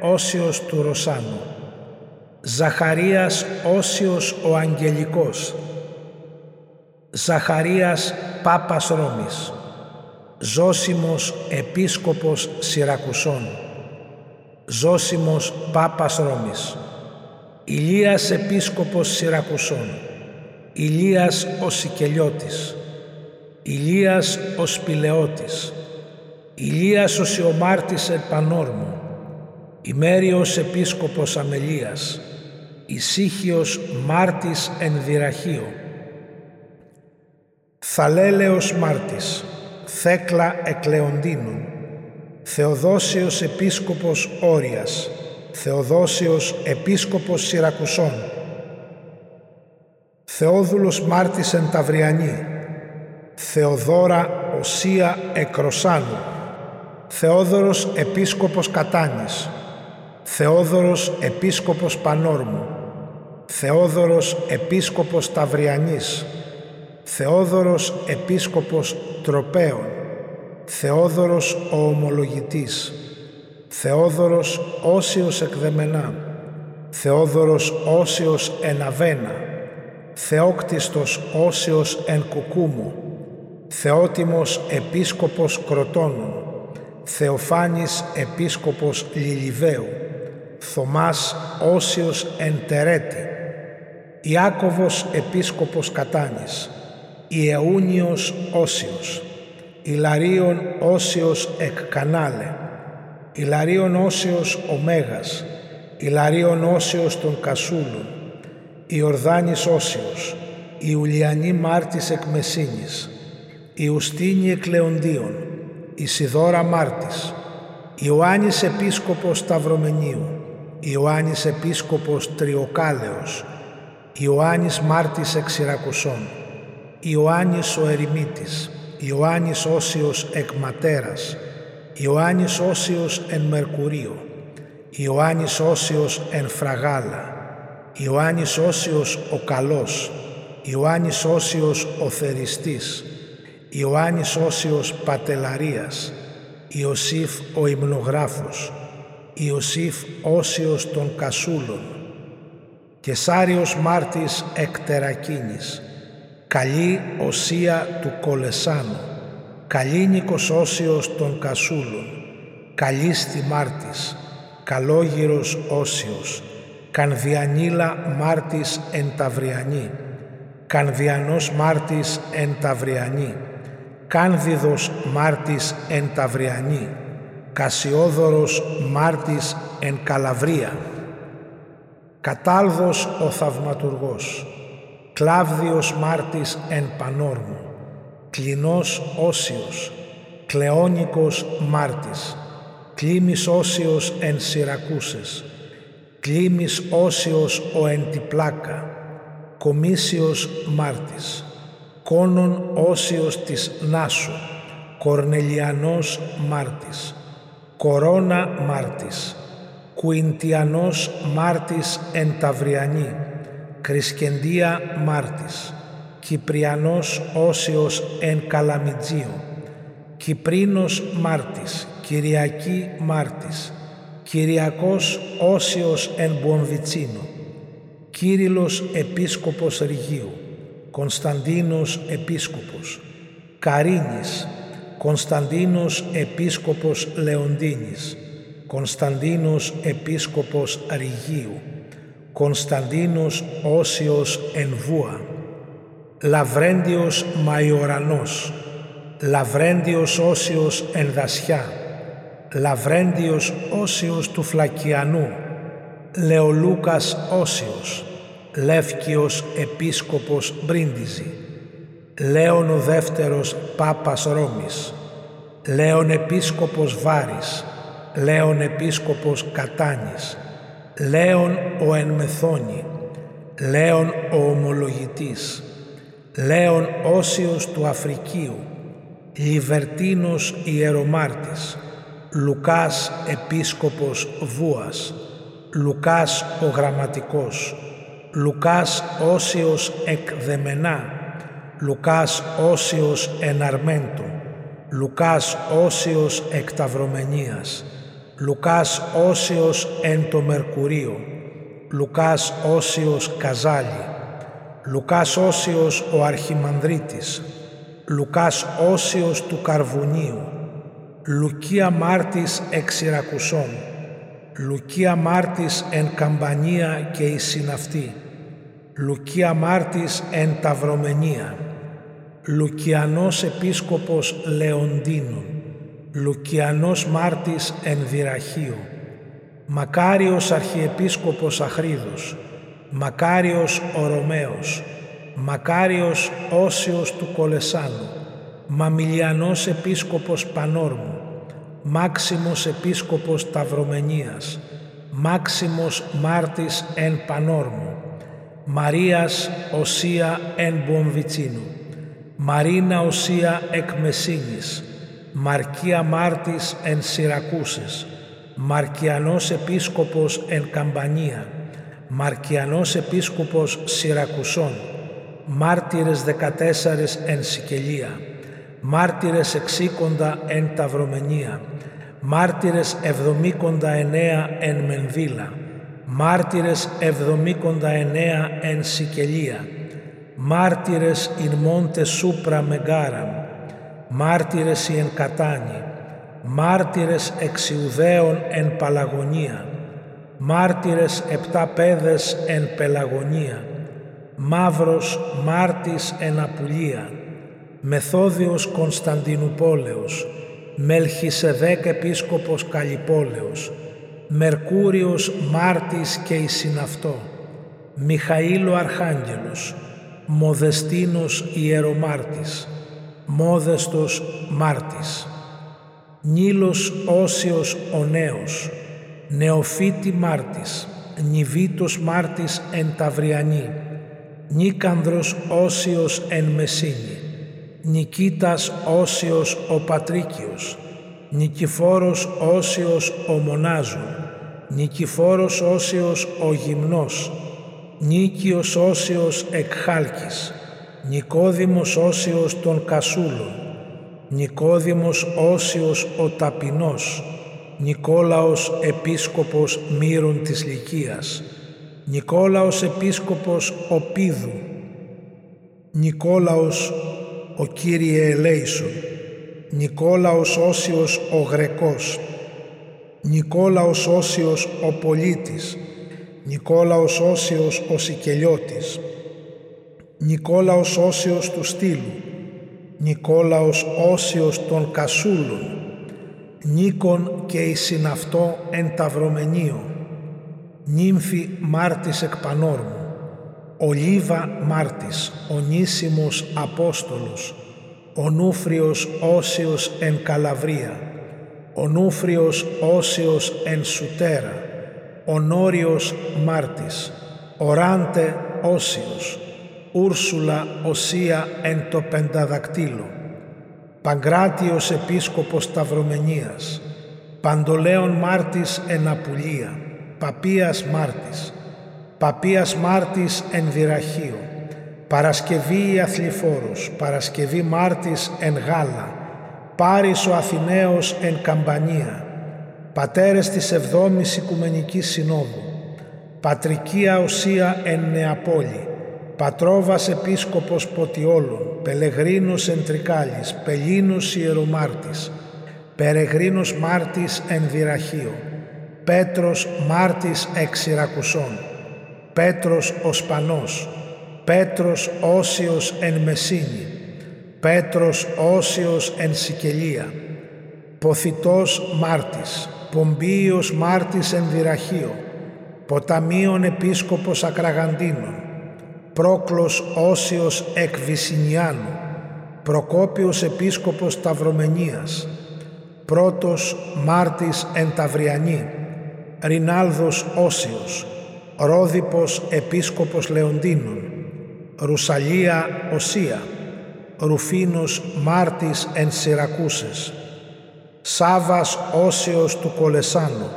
Speaker 2: Όσιος του Ρωσάνου, Ζαχαρίας Όσιος ο Αγγελικός, Ζαχαρίας Πάπας Ρώμης, Ζώσιμος Επίσκοπος Σιρακουσών, Ζώσιμος Πάπας Ρώμης, Ηλίας Επίσκοπος Σιρακουσών, Ηλίας ο Σικελιώτης, Ηλίας ο Σπηλαιώτης, Ηλίας ο Σιωμάρτης Επανόρμου, Ημέριος Επίσκοπος Αμελίας, Ισύχιος Μάρτης εν Δυραχείο, Θαλέλεος Μάρτης, Θέκλα Εκλεοντίνων, Θεοδόσιος Επίσκοπος Όριας, Θεοδόσιος Επίσκοπος Σιρακουσών, Θεόδουλος Μάρτης εν Ταυριανή, Θεοδόρα Οσία Εκροσάνου, Θεόδωρος Επίσκοπος Κατάνης, Θεόδωρος Επίσκοπος Πανόρμου, Θεόδωρος Επίσκοπος Ταυριανής, Θεόδωρος Επίσκοπος Τροπέων, Θεόδωρος ο Ομολογητής, Θεόδωρος Όσιος Εκδεμενά, Θεόδωρος Όσιος εν Αβένα, Θεόκτιστος Όσιος εν Κουκούμου, Θεότιμος Επίσκοπος Κροτώνων, Θεοφάνης Επίσκοπος Λιλιβαίου, Θωμάς Όσιος Εντερέτη, Ιάκωβος Επίσκοπος Κατάνης, Ιεούνιος Όσιος, Ιλαρίων Όσιος εκ Κανάλε, Ιλαρίων Όσιος Ωμέγας, Ιλαρίων Όσιος των Κασούλων, Ιορδάνης Όσιος, Ιουλιανή Μάρτης εκ Μεσίνης, Ιουστίνη εκ Λεοντίων, Ισιδώρα Μάρτης, Ιωάννης Επίσκοπος Σταυρομενίου, Ιωάννης Επίσκοπος Τριοκάλεος, Ιωάννης Μάρτης εκ Συρακουσών, Ιωάννης ο Ερημίτης, Ιωάννης Όσιος εκ Ματέρας, Ιωάννης Όσιος εν Μερκουρίο, Ιωάννης Όσιος εν Φραγάλα, Ιωάννης Όσιος ο Καλός, Ιωάννης Όσιος ο Θεριστής, Ιωάννης Όσιος Πατελαρίας, Ιωσήφ ο Υμνογράφος, Ιωσήφ Όσιος των Κασούλων, Κεσάριος Μάρτης εκ Τερακίνης, Καλή Οσία του Κολεσάνου, Καλήνικος Όσιος των Κασούλων, Καλίστη Μάρτης, Καλόγυρος Όσιος, Κανδιανίλα Μάρτης εν Ταυριανή, Κανδιανός Μάρτης εν Ταυριανή, Κάνδιδος Μάρτης εν Ταυριανή, Κασιόδωρος Μάρτης εν Καλαβρία, Κατάλδος ο Θαυματουργός, Κλάβδιος Μάρτης εν Πανόρμου, Κλινός Όσιος, Κλεόνικος Μάρτης, Κλίμης Όσιος εν Συρακούσες, Κλίμης Όσιος ο εν Τιπλάκα, Κομίσιος Μάρτης, Κόνον Όσιος της Νάσου, Κορνελιανός Μάρτης, Κορώνα Μάρτης, Κουιντιανός Μάρτης εν Ταυριανή, Κρισκεντία Μάρτης, Κυπριανός Όσιος εν Καλαμιτζίο, Κυπρίνος Μάρτης, Κυριακή Μάρτης, Κυριακός Όσιος εν Μπομβιτσίνο, Κύριλος Επίσκοπος Ρηγίου, Κωνσταντίνος Επίσκοπος, Καρίνης, Κωνσταντίνος Επίσκοπος Λεοντίνης, Κωνσταντίνος Επίσκοπος Ρηγίου, Κωνσταντίνος Όσιος Ενβούα, Λαβρέντιος Μαϊορανός, Λαβρέντιος Όσιος Ενδασιά, Λαβρέντιος Όσιος του Φλακιανού, Λεολούκας Όσιος, Λεύκιος Επίσκοπος Μπρίντιζη, Λέων ο δεύτερος Πάπας Ρώμης, Λέων Επίσκοπος Βάρης, Λέων Επίσκοπος Κατάνης, Λέων ο Ενμεθόνη, Λέων ο Ομολογητής, Λέων Όσιος του Αφρικίου, Λιβερτίνος Ιερομάρτης, Λουκάς Επίσκοπος Βούας, Λουκάς ο Γραμματικός, Λουκάς Όσιος εκ Δεμενά, Λουκάς Όσιος εν Αρμέντο, Λουκάς Όσιος εκ Ταυρομενίας, Λουκάς Όσιος εν το Μερκουρίο, Λουκάς Όσιος Καζάλι, Λουκάς Όσιος ο Αρχιμανδρίτης, Λουκάς Όσιος του Καρβουνίου, Λουκία Μάρτης εξ Ιρακουσών, Λουκία Μάρτης εν Καμπανία και η Συναυτή, Λουκία Μάρτης εν Ταυρομενία, Λουκιανός Επίσκοπος Λεοντίνων, Λουκιανός Μάρτης εν Δυραχείο, Μακάριος Αρχιεπίσκοπος Αχρίδος, Μακάριος ο Ρωμαίος, Μακάριος Όσιος του Κολεσάνου, Μαμιλιανός Επίσκοπος Πανόρμου, Μάξιμος Επίσκοπος Ταυρομενίας, Μάξιμος Μάρτης εν Πανόρμου, Μαρίας Οσία εν Μπομβιτσίνου, Μαρίνα Οσία εκ Μεσίνης, Μαρκία Μάρτης εν Συρακούσες, Μαρκιανός Επίσκοπος εν Καμπανία, Μαρκιανός Επίσκοπος Συρακουσών, Μάρτυρες 14 εν Σικελία, Μάρτυρες εξήκοντα εν Ταυρομενία, Μάρτυρες εβδομήκοντα εννέα εν Μενδύλα, Μάρτυρες εβδομήκοντα εννέα εν Σικελία, Μάρτυρες ειν μόντε σούπρα μεγάραν, μάρτυρες η εν κατάνη, μάρτυρες εξιουδαίων εν Παλαγωνία, μάρτυρες επτά πέδες εν Πελαγωνία, μαύρος μάρτης εν Απουλία, Μεθόδιος Κωνσταντινουπόλεως, Μελχισεδέκ Επίσκοπος Καλυπόλεως, Μερκούριος Μάρτης και η Συναυτό, Μιχαήλο Αρχάγγελος, Μοδεστίνος Ιερομάρτης, Μόδεστος Μάρτης, Νίλος Όσιος ο Νέος, Νεοφύτη Μάρτης, Νιβίτος Μάρτης εν Ταυριανή, Νίκανδρος Όσιος εν Μεσίνη, Νικήτας Όσιος ο Πατρίκιος, Νικηφόρος Όσιος ο Μονάζων, Νικηφόρος Όσιος ο Γυμνός, Νίκιος Όσιος Εκχάλκης, Νικόδημος Όσιος των Κασούλων, Νικόδημος Όσιος ο Ταπεινός, Νικόλαος Επίσκοπος Μύρων της Λυκίας, Νικόλαος Επίσκοπος ο Πίδου, Νικόλαος ο Κύριε Ελέησον, Νικόλαος Όσιος ο Γρεκός, Νικόλαος Όσιος ο Πολίτης, Νικόλαος Όσιος ο Σικελιώτης, Νικόλαος Όσιος του Στήλου, Νικόλαος Όσιος των Κασούλων, Νίκον και η συναυτό εν Ταυρομενίο, Νύμφη Μάρτης εκ Πανόρμου, Ολίβα Μάρτης, ο Νήσιμος Απόστολος, ο Νούφριος Όσιος εν Καλαβρία, ο Νούφριος Όσιος εν Σουτέρα, ο Νόριος Μάρτης, ο Ράντε Όσιος, Ούρσουλα Οσία εν το Πενταδακτύλο, Παγκράτιος Επίσκοπος Σταυρομενίας, Παντολέων Μάρτης εν Απουλία, Παπίας Μάρτης, Παπίας Μάρτης εν Δυραχείο, Παρασκευή η Αθληφόρος, Παρασκευή Μάρτης εν Γάλα, Πάρης ο Αθηναίος εν Καμπανία, Πατέρες της Εβδόμης Οικουμενικής Συνόδου, Πατρικία Οσία εν Νεαπόλη, Πατρόβας Επίσκοπος Ποτιόλων, Πελεγρίνος εν Τρικάλης, Πελίνος Ιερομάρτης, Περεγρίνος Μάρτης εν Δυραχείο, Πέτρος Μάρτης εξ Συρακουσών, Πέτρος ο Σπανός, Πέτρος Όσιος εν Μεσίνη, Πέτρος Όσιος εν Σικελία, Ποθητός Μάρτης, Πομπίος Μάρτης εν Δυραχείο, Ποταμίων Επίσκοπος Ακραγαντίνων, Πρόκλος Όσιος εκ Βυσινιάνου, Προκόπιος Επίσκοπος Ταυρομενίας, Πρώτος Μάρτης εν Ταυριανή, Ρινάλδος Όσιος, Ρόδιπος Επίσκοπος Λεοντίνων, Ρουσαλία Οσία, Ρουφίνος Μάρτης εν Σιρακούσες, Σάβας Όσιος του Κολεσάνου,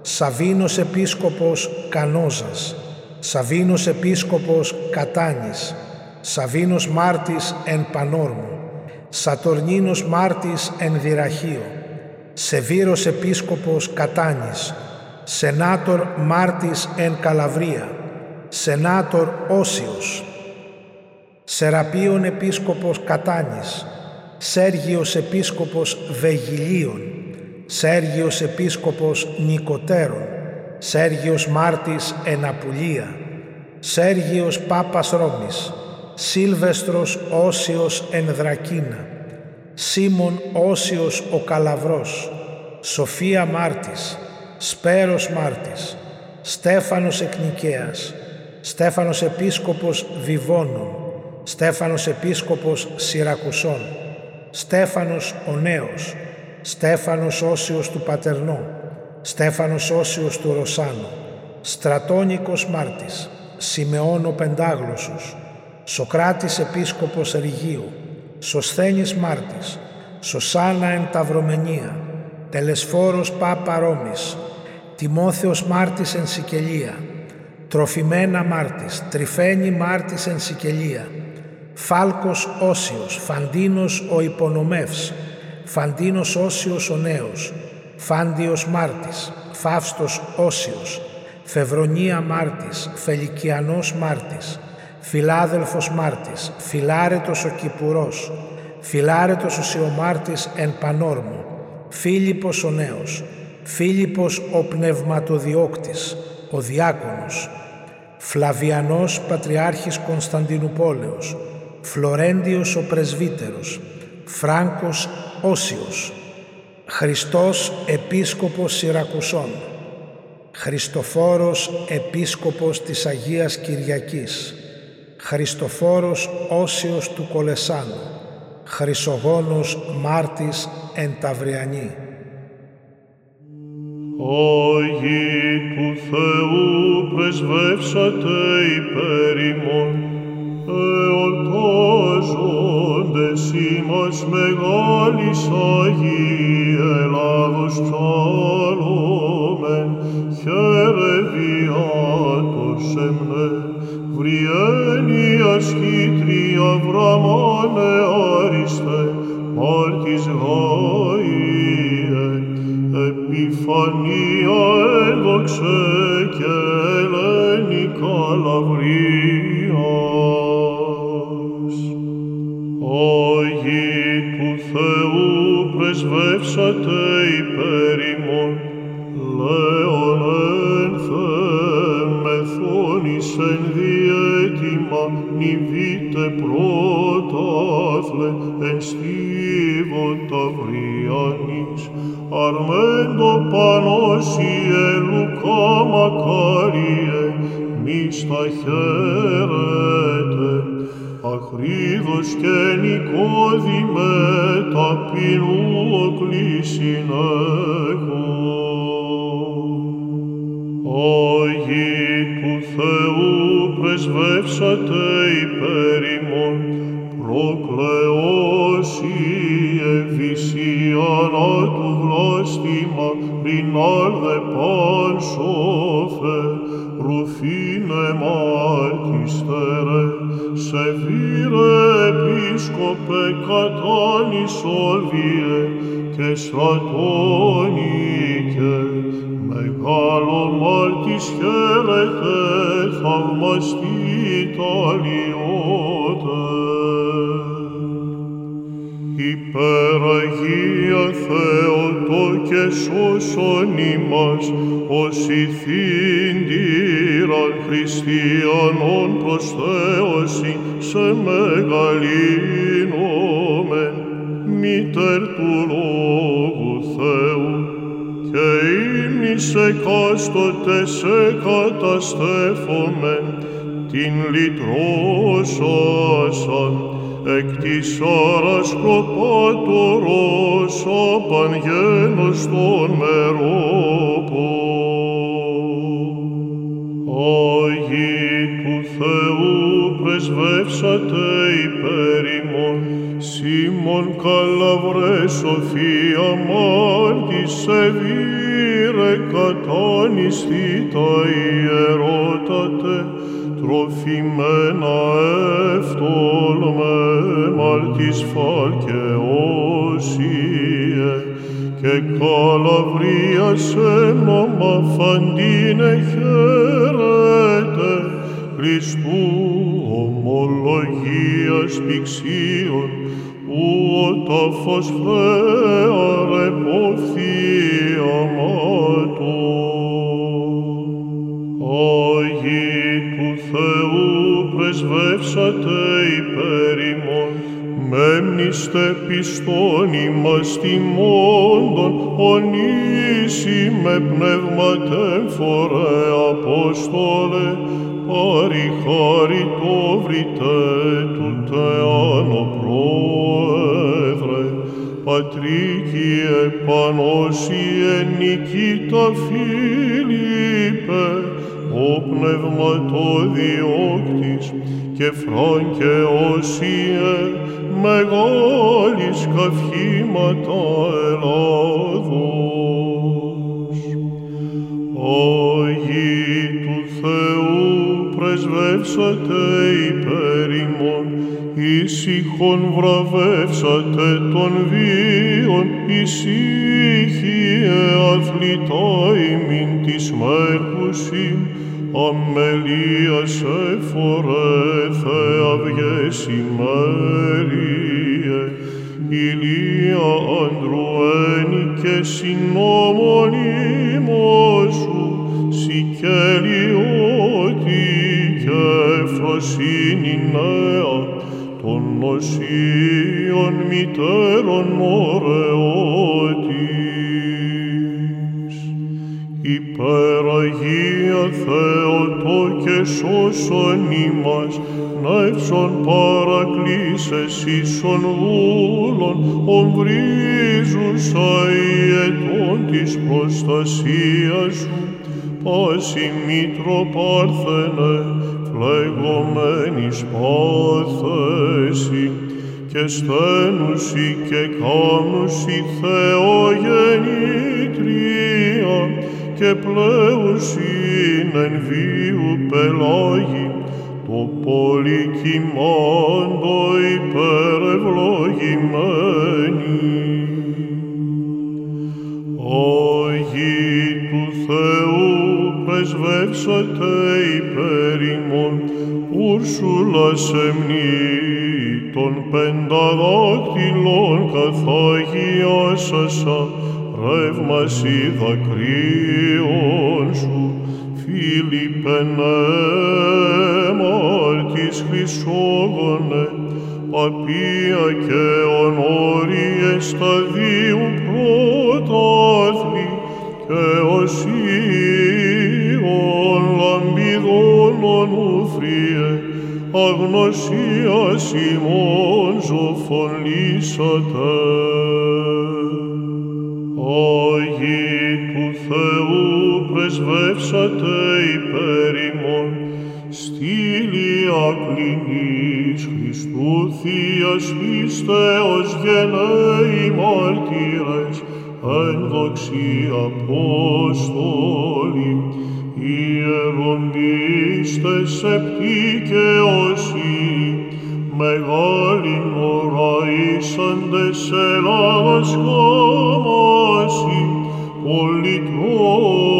Speaker 2: Σαβίνος Επίσκοπος Κανόζας, Σαβίνος Επίσκοπος Κατάνης, Σαβίνος Μάρτης εν Πανόρμου, Σατορνίνος Μάρτης εν Δυραχείο, Σεβίρος Επίσκοπος Κατάνης, Σενάτορ Μάρτης εν Καλαβρία, Σενάτορ Όσιος, Σεραπείων Επίσκοπος Κατάνης, Σέργιος Επίσκοπος Βεγιλίων, Σέργιος Επίσκοπος Νικοτέρων, Σέργιος Μάρτης εν Απουλία, Σέργιος Πάπας Ρώμης, Σίλβεστρος Όσιος εν Δρακίνα, Σίμων Όσιος ο Καλαβρός, Σοφία Μάρτης, Σπέρος Μάρτης, Στέφανος Εκνικέας, Στέφανος Επίσκοπος Βιβώνων, Στέφανος Επίσκοπος Σιρακουσών, Στέφανος ο Νέος, Στέφανος Όσιος του Πατερνό, Στέφανος Όσιος του Ρωσάνου, Στρατόνικος Μάρτης, Σιμεών ο Πεντάγλωσσος, Σοκράτης Επίσκοπος Ρηγίου, Σοσθένης Μάρτης, Σωσάνα εν Ταυρομενία, Τελεσφόρος Πάπα Ρώμης, Τιμόθεος Μάρτης εν Σικελία, Τροφιμένα Μάρτης, Τριφένη Μάρτης εν Σικελία, Φάλκος Όσιος, Φαντίνος ο Υπονομεύς, Φαντίνος Όσιος ο Νέος, Φάντιος Μάρτης, Φαύστος Όσιος, Φεβρονία Μάρτης, Φελικιανός Μάρτης, Φιλάδελφος Μάρτης, Φιλάρετος ο Κυπουρός, Φιλάρετος ο Σιωμάρτης εν Πανόρμου, Φίλιππος ο Νέος, Φίλιππος ο Πνευματοδιώκτης, ο Διάκονος, Φλαβιανός Πατριάρχης Κωνσταντινουπόλεως, Φλωρέντιος ο Πρεσβύτερος, Φράγκος Όσιος, Χριστός Επίσκοπος Σιρακουσών, Χριστοφόρος Επίσκοπος της Αγίας Κυριακής, Χριστοφόρος Όσιος του Κολεσάνου, Χρυσογόνος Μάρτης εν Ταυριανή.
Speaker 1: Άγιοι του Θεού πρεσβεύσατε υπέρ ημών, εορτάζοντες ημάς μεγάλης Αγίη Ελλάδος ψάλλομεν, χαίρε βιάτος εμνε, βριένει ασχήτρια βραμάνε άριστε, μάρτης γάιε, επιφανία έδοξε και πρεσβεύσατε υπέρ ημών, λέον ένθε μεθόνησεν διέτοιμα νηβείτε πρωτάθλε εν στίβο ταυριανής, αρμέντο πανώσιε Λουκά μακάριε, μη στα χαίρετε, αχρίδος και νικόδημε ταπεινού κλείσιν έχω. Άγιοι του Θεού πρεσβεύσατε υπέρ ημών, προκλεώσιε φυσιανά του βλάστημα, ρινάλδε παν σώφε, ρουφίνε μάρτιστερε, σε βήρε επίσκοπε κατάνης όλβιε και στρατώνικε, μεγάλο μάρτης χαίρετε, θαυμαστή ταλιότε. Υπεραγία Θεότο και σώσον ημάς, ως ηθήντηραν χριστιανών προς Θεόση σε μεγαλύνομεν, μήτερ του Λόγου ήμνης εκάστοτε σε καταστέφομεν, την λυτρώσασαν, εκ της άρας προπάτορος απαγγένος των μερόπων. Άγιοι του Θεού πρεσβεύσατε υπέρ ημών, Σίμων καλαβρές Σοφία μάρτης σε βήρε κατάνιστη τα ιερότατε, τροφημένα εύτολμε μαρτής φακεώσιε, και καλαβρία σε νόμα φαντίνε χαίρετε, Χριστού ομολογίας πηξίων, ου ο τάφος φέαρε πόθη πρεσβεύσατε υπέρ ημών, μέμνηστε πιστόν ημάς τιμώντων, ονήσι με πνεύματεν φορέ Απόστολε, πάρει χάρη το βρείτε του Θεάνο Πρόεδρε, Πατρίκιε Πανώσιε Νικήτα Φίλιππε, ο πνευματοδιώκτης και Φράγκε Όσιε, μεγάλης καυχήματα Ελλάδος. Άγιοι του Θεού πρεσβεύσατε υπέρ ημών, ήσυχον βραβεύσατε των βίων, ησύχιε αθλητά ημίν της μέρκουσιν, αμελίας εφορέ Θεαυγές ημέριε, ηλία ανδρουένη και συνομονήμος σου, σικελιώτη και φροσύνη νέα, των νοσίων μητέρων ωραιότης. Υπεραγία Θεοτό και σώσον ημάς, νεύσον παρακλήσες ίσον δούλων, ομβρίζουσα η ετών της προστασίας σου, πάση Μήτρο Πάρθενε, φλεγωμένης πάθεση, και στένουσι και κάμνουσι Θεογεννήτρια, και πλέουσιν εν βίου πελάγι, το πολυκυμάντο υπερευλογημένη. Αγί του Θεού πρεσβεύσατε υπέρ ημών, Ούρσουλα σεμνή των πενταδάκτυλων καθαγιάσασα, ρεύμαση δακρύων σου, Φίλιππε μάρτης Χρυσόγονε, παπία και ονόριε σταδίου πρωτάθλη και οσίων λαμπιδών ονουφριέ, αγνωσίας ημών ζωφωνήσατε. Άγιοι του Θεού πρεσβεύσατε υπέρ ημών, στήλια κλινής Χριστού Θείας πίστεως γενναίοι μάρτυρες, ένδοξοι Απόστολοι, ιερομίστες σεπτοί και όσοι, μεγάλην οραίσαντες Ελλάδας χάμαση, πολυτρόπος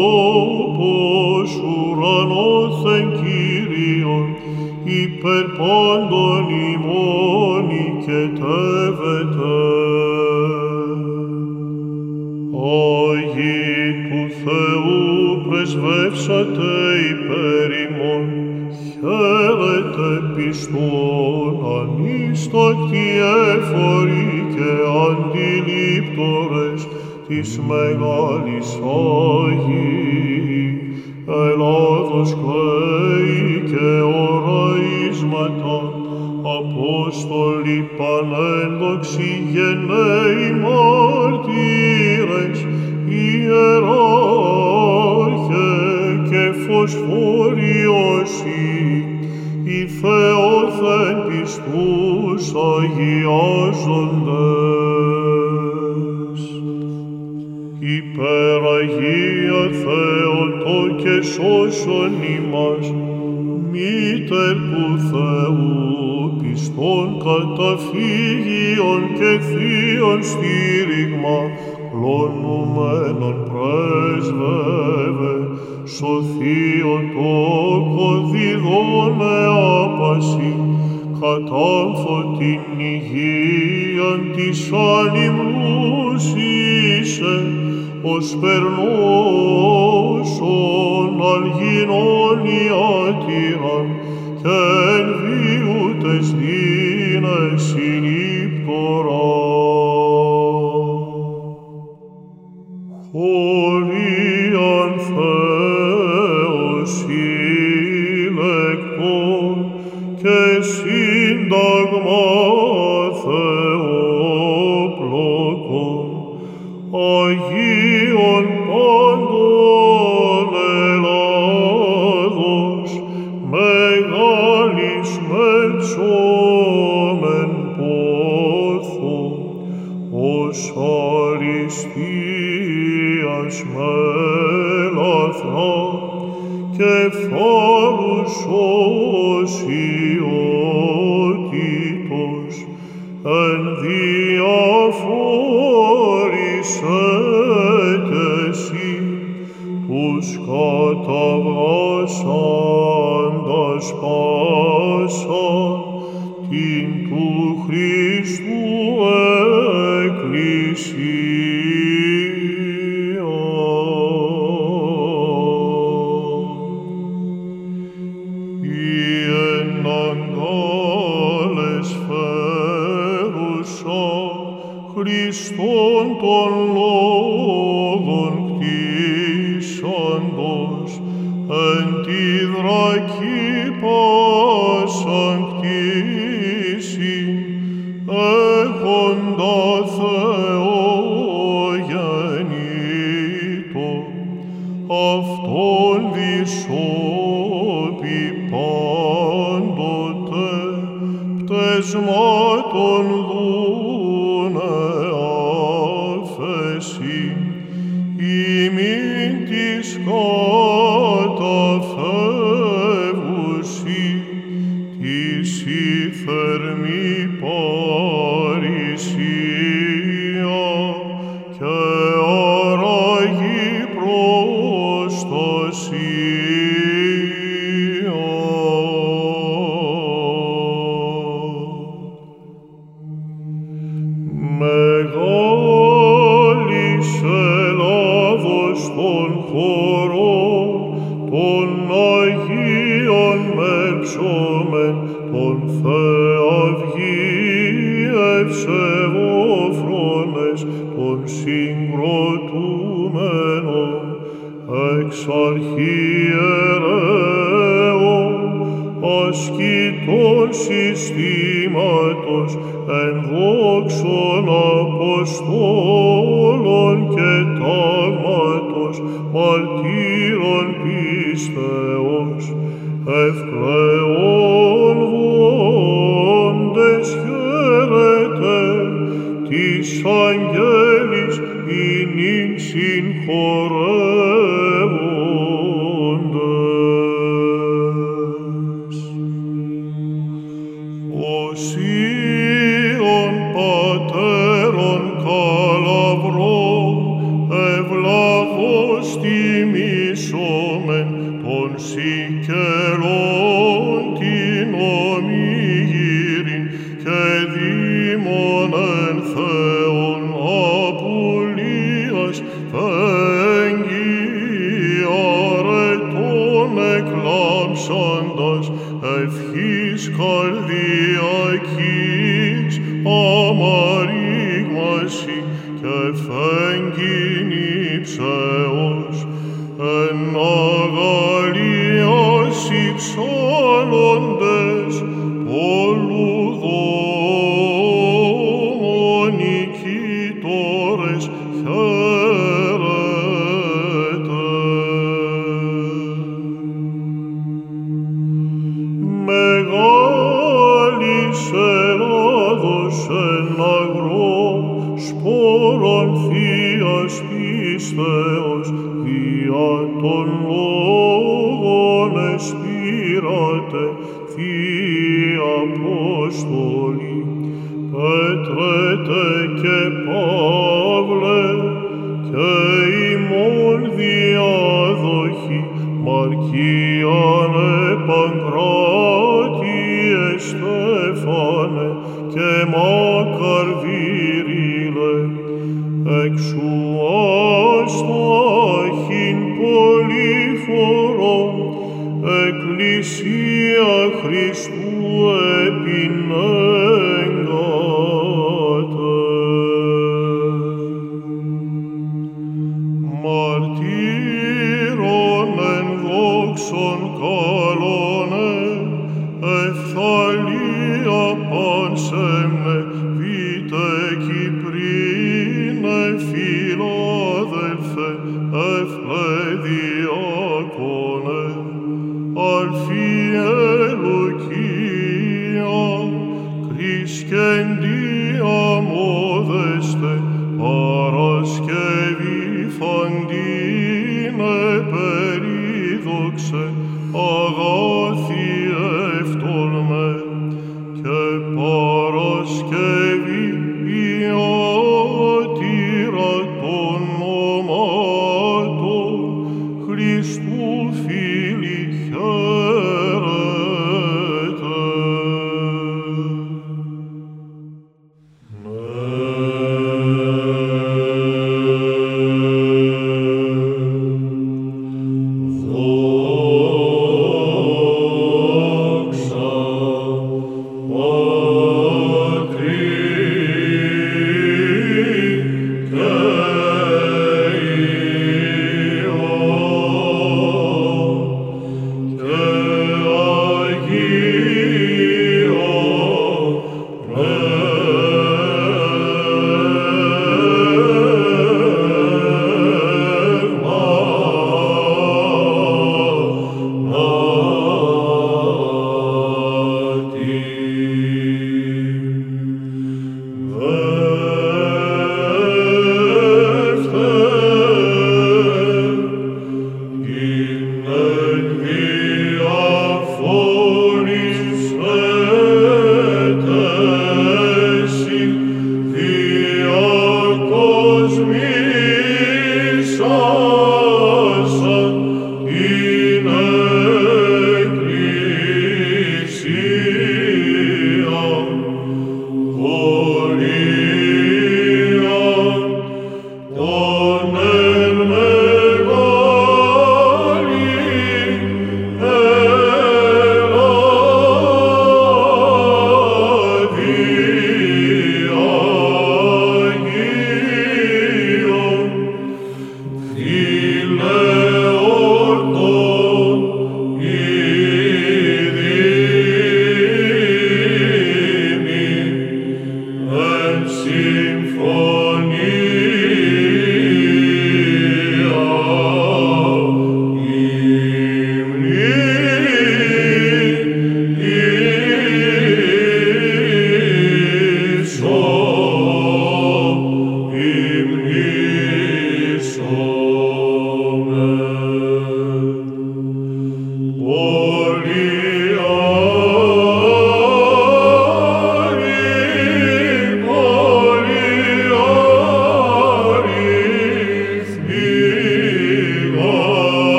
Speaker 1: Ελλάδος κλαίει και οραίσματα, Απόστολοι πανένδοξοι γενναίοι μάρτυρες, ιεράρχε και φωσφοριώσι, οι Θεόθεν πιστούς αγιάζοντες. Υπεραγία Θεοτό και σώσον ημάς, Μήτερ του Θεού, πιστών καταφύγιον και θείον στήριγμα, κλονουμένον πρέσβευε, σωθείον τόκο διδώνε άπαση, κατάμφω την υγείαν της ανυμνούσισε, ως περνώσον αλγινών ιατήραν, και Εκκλησία Χριστού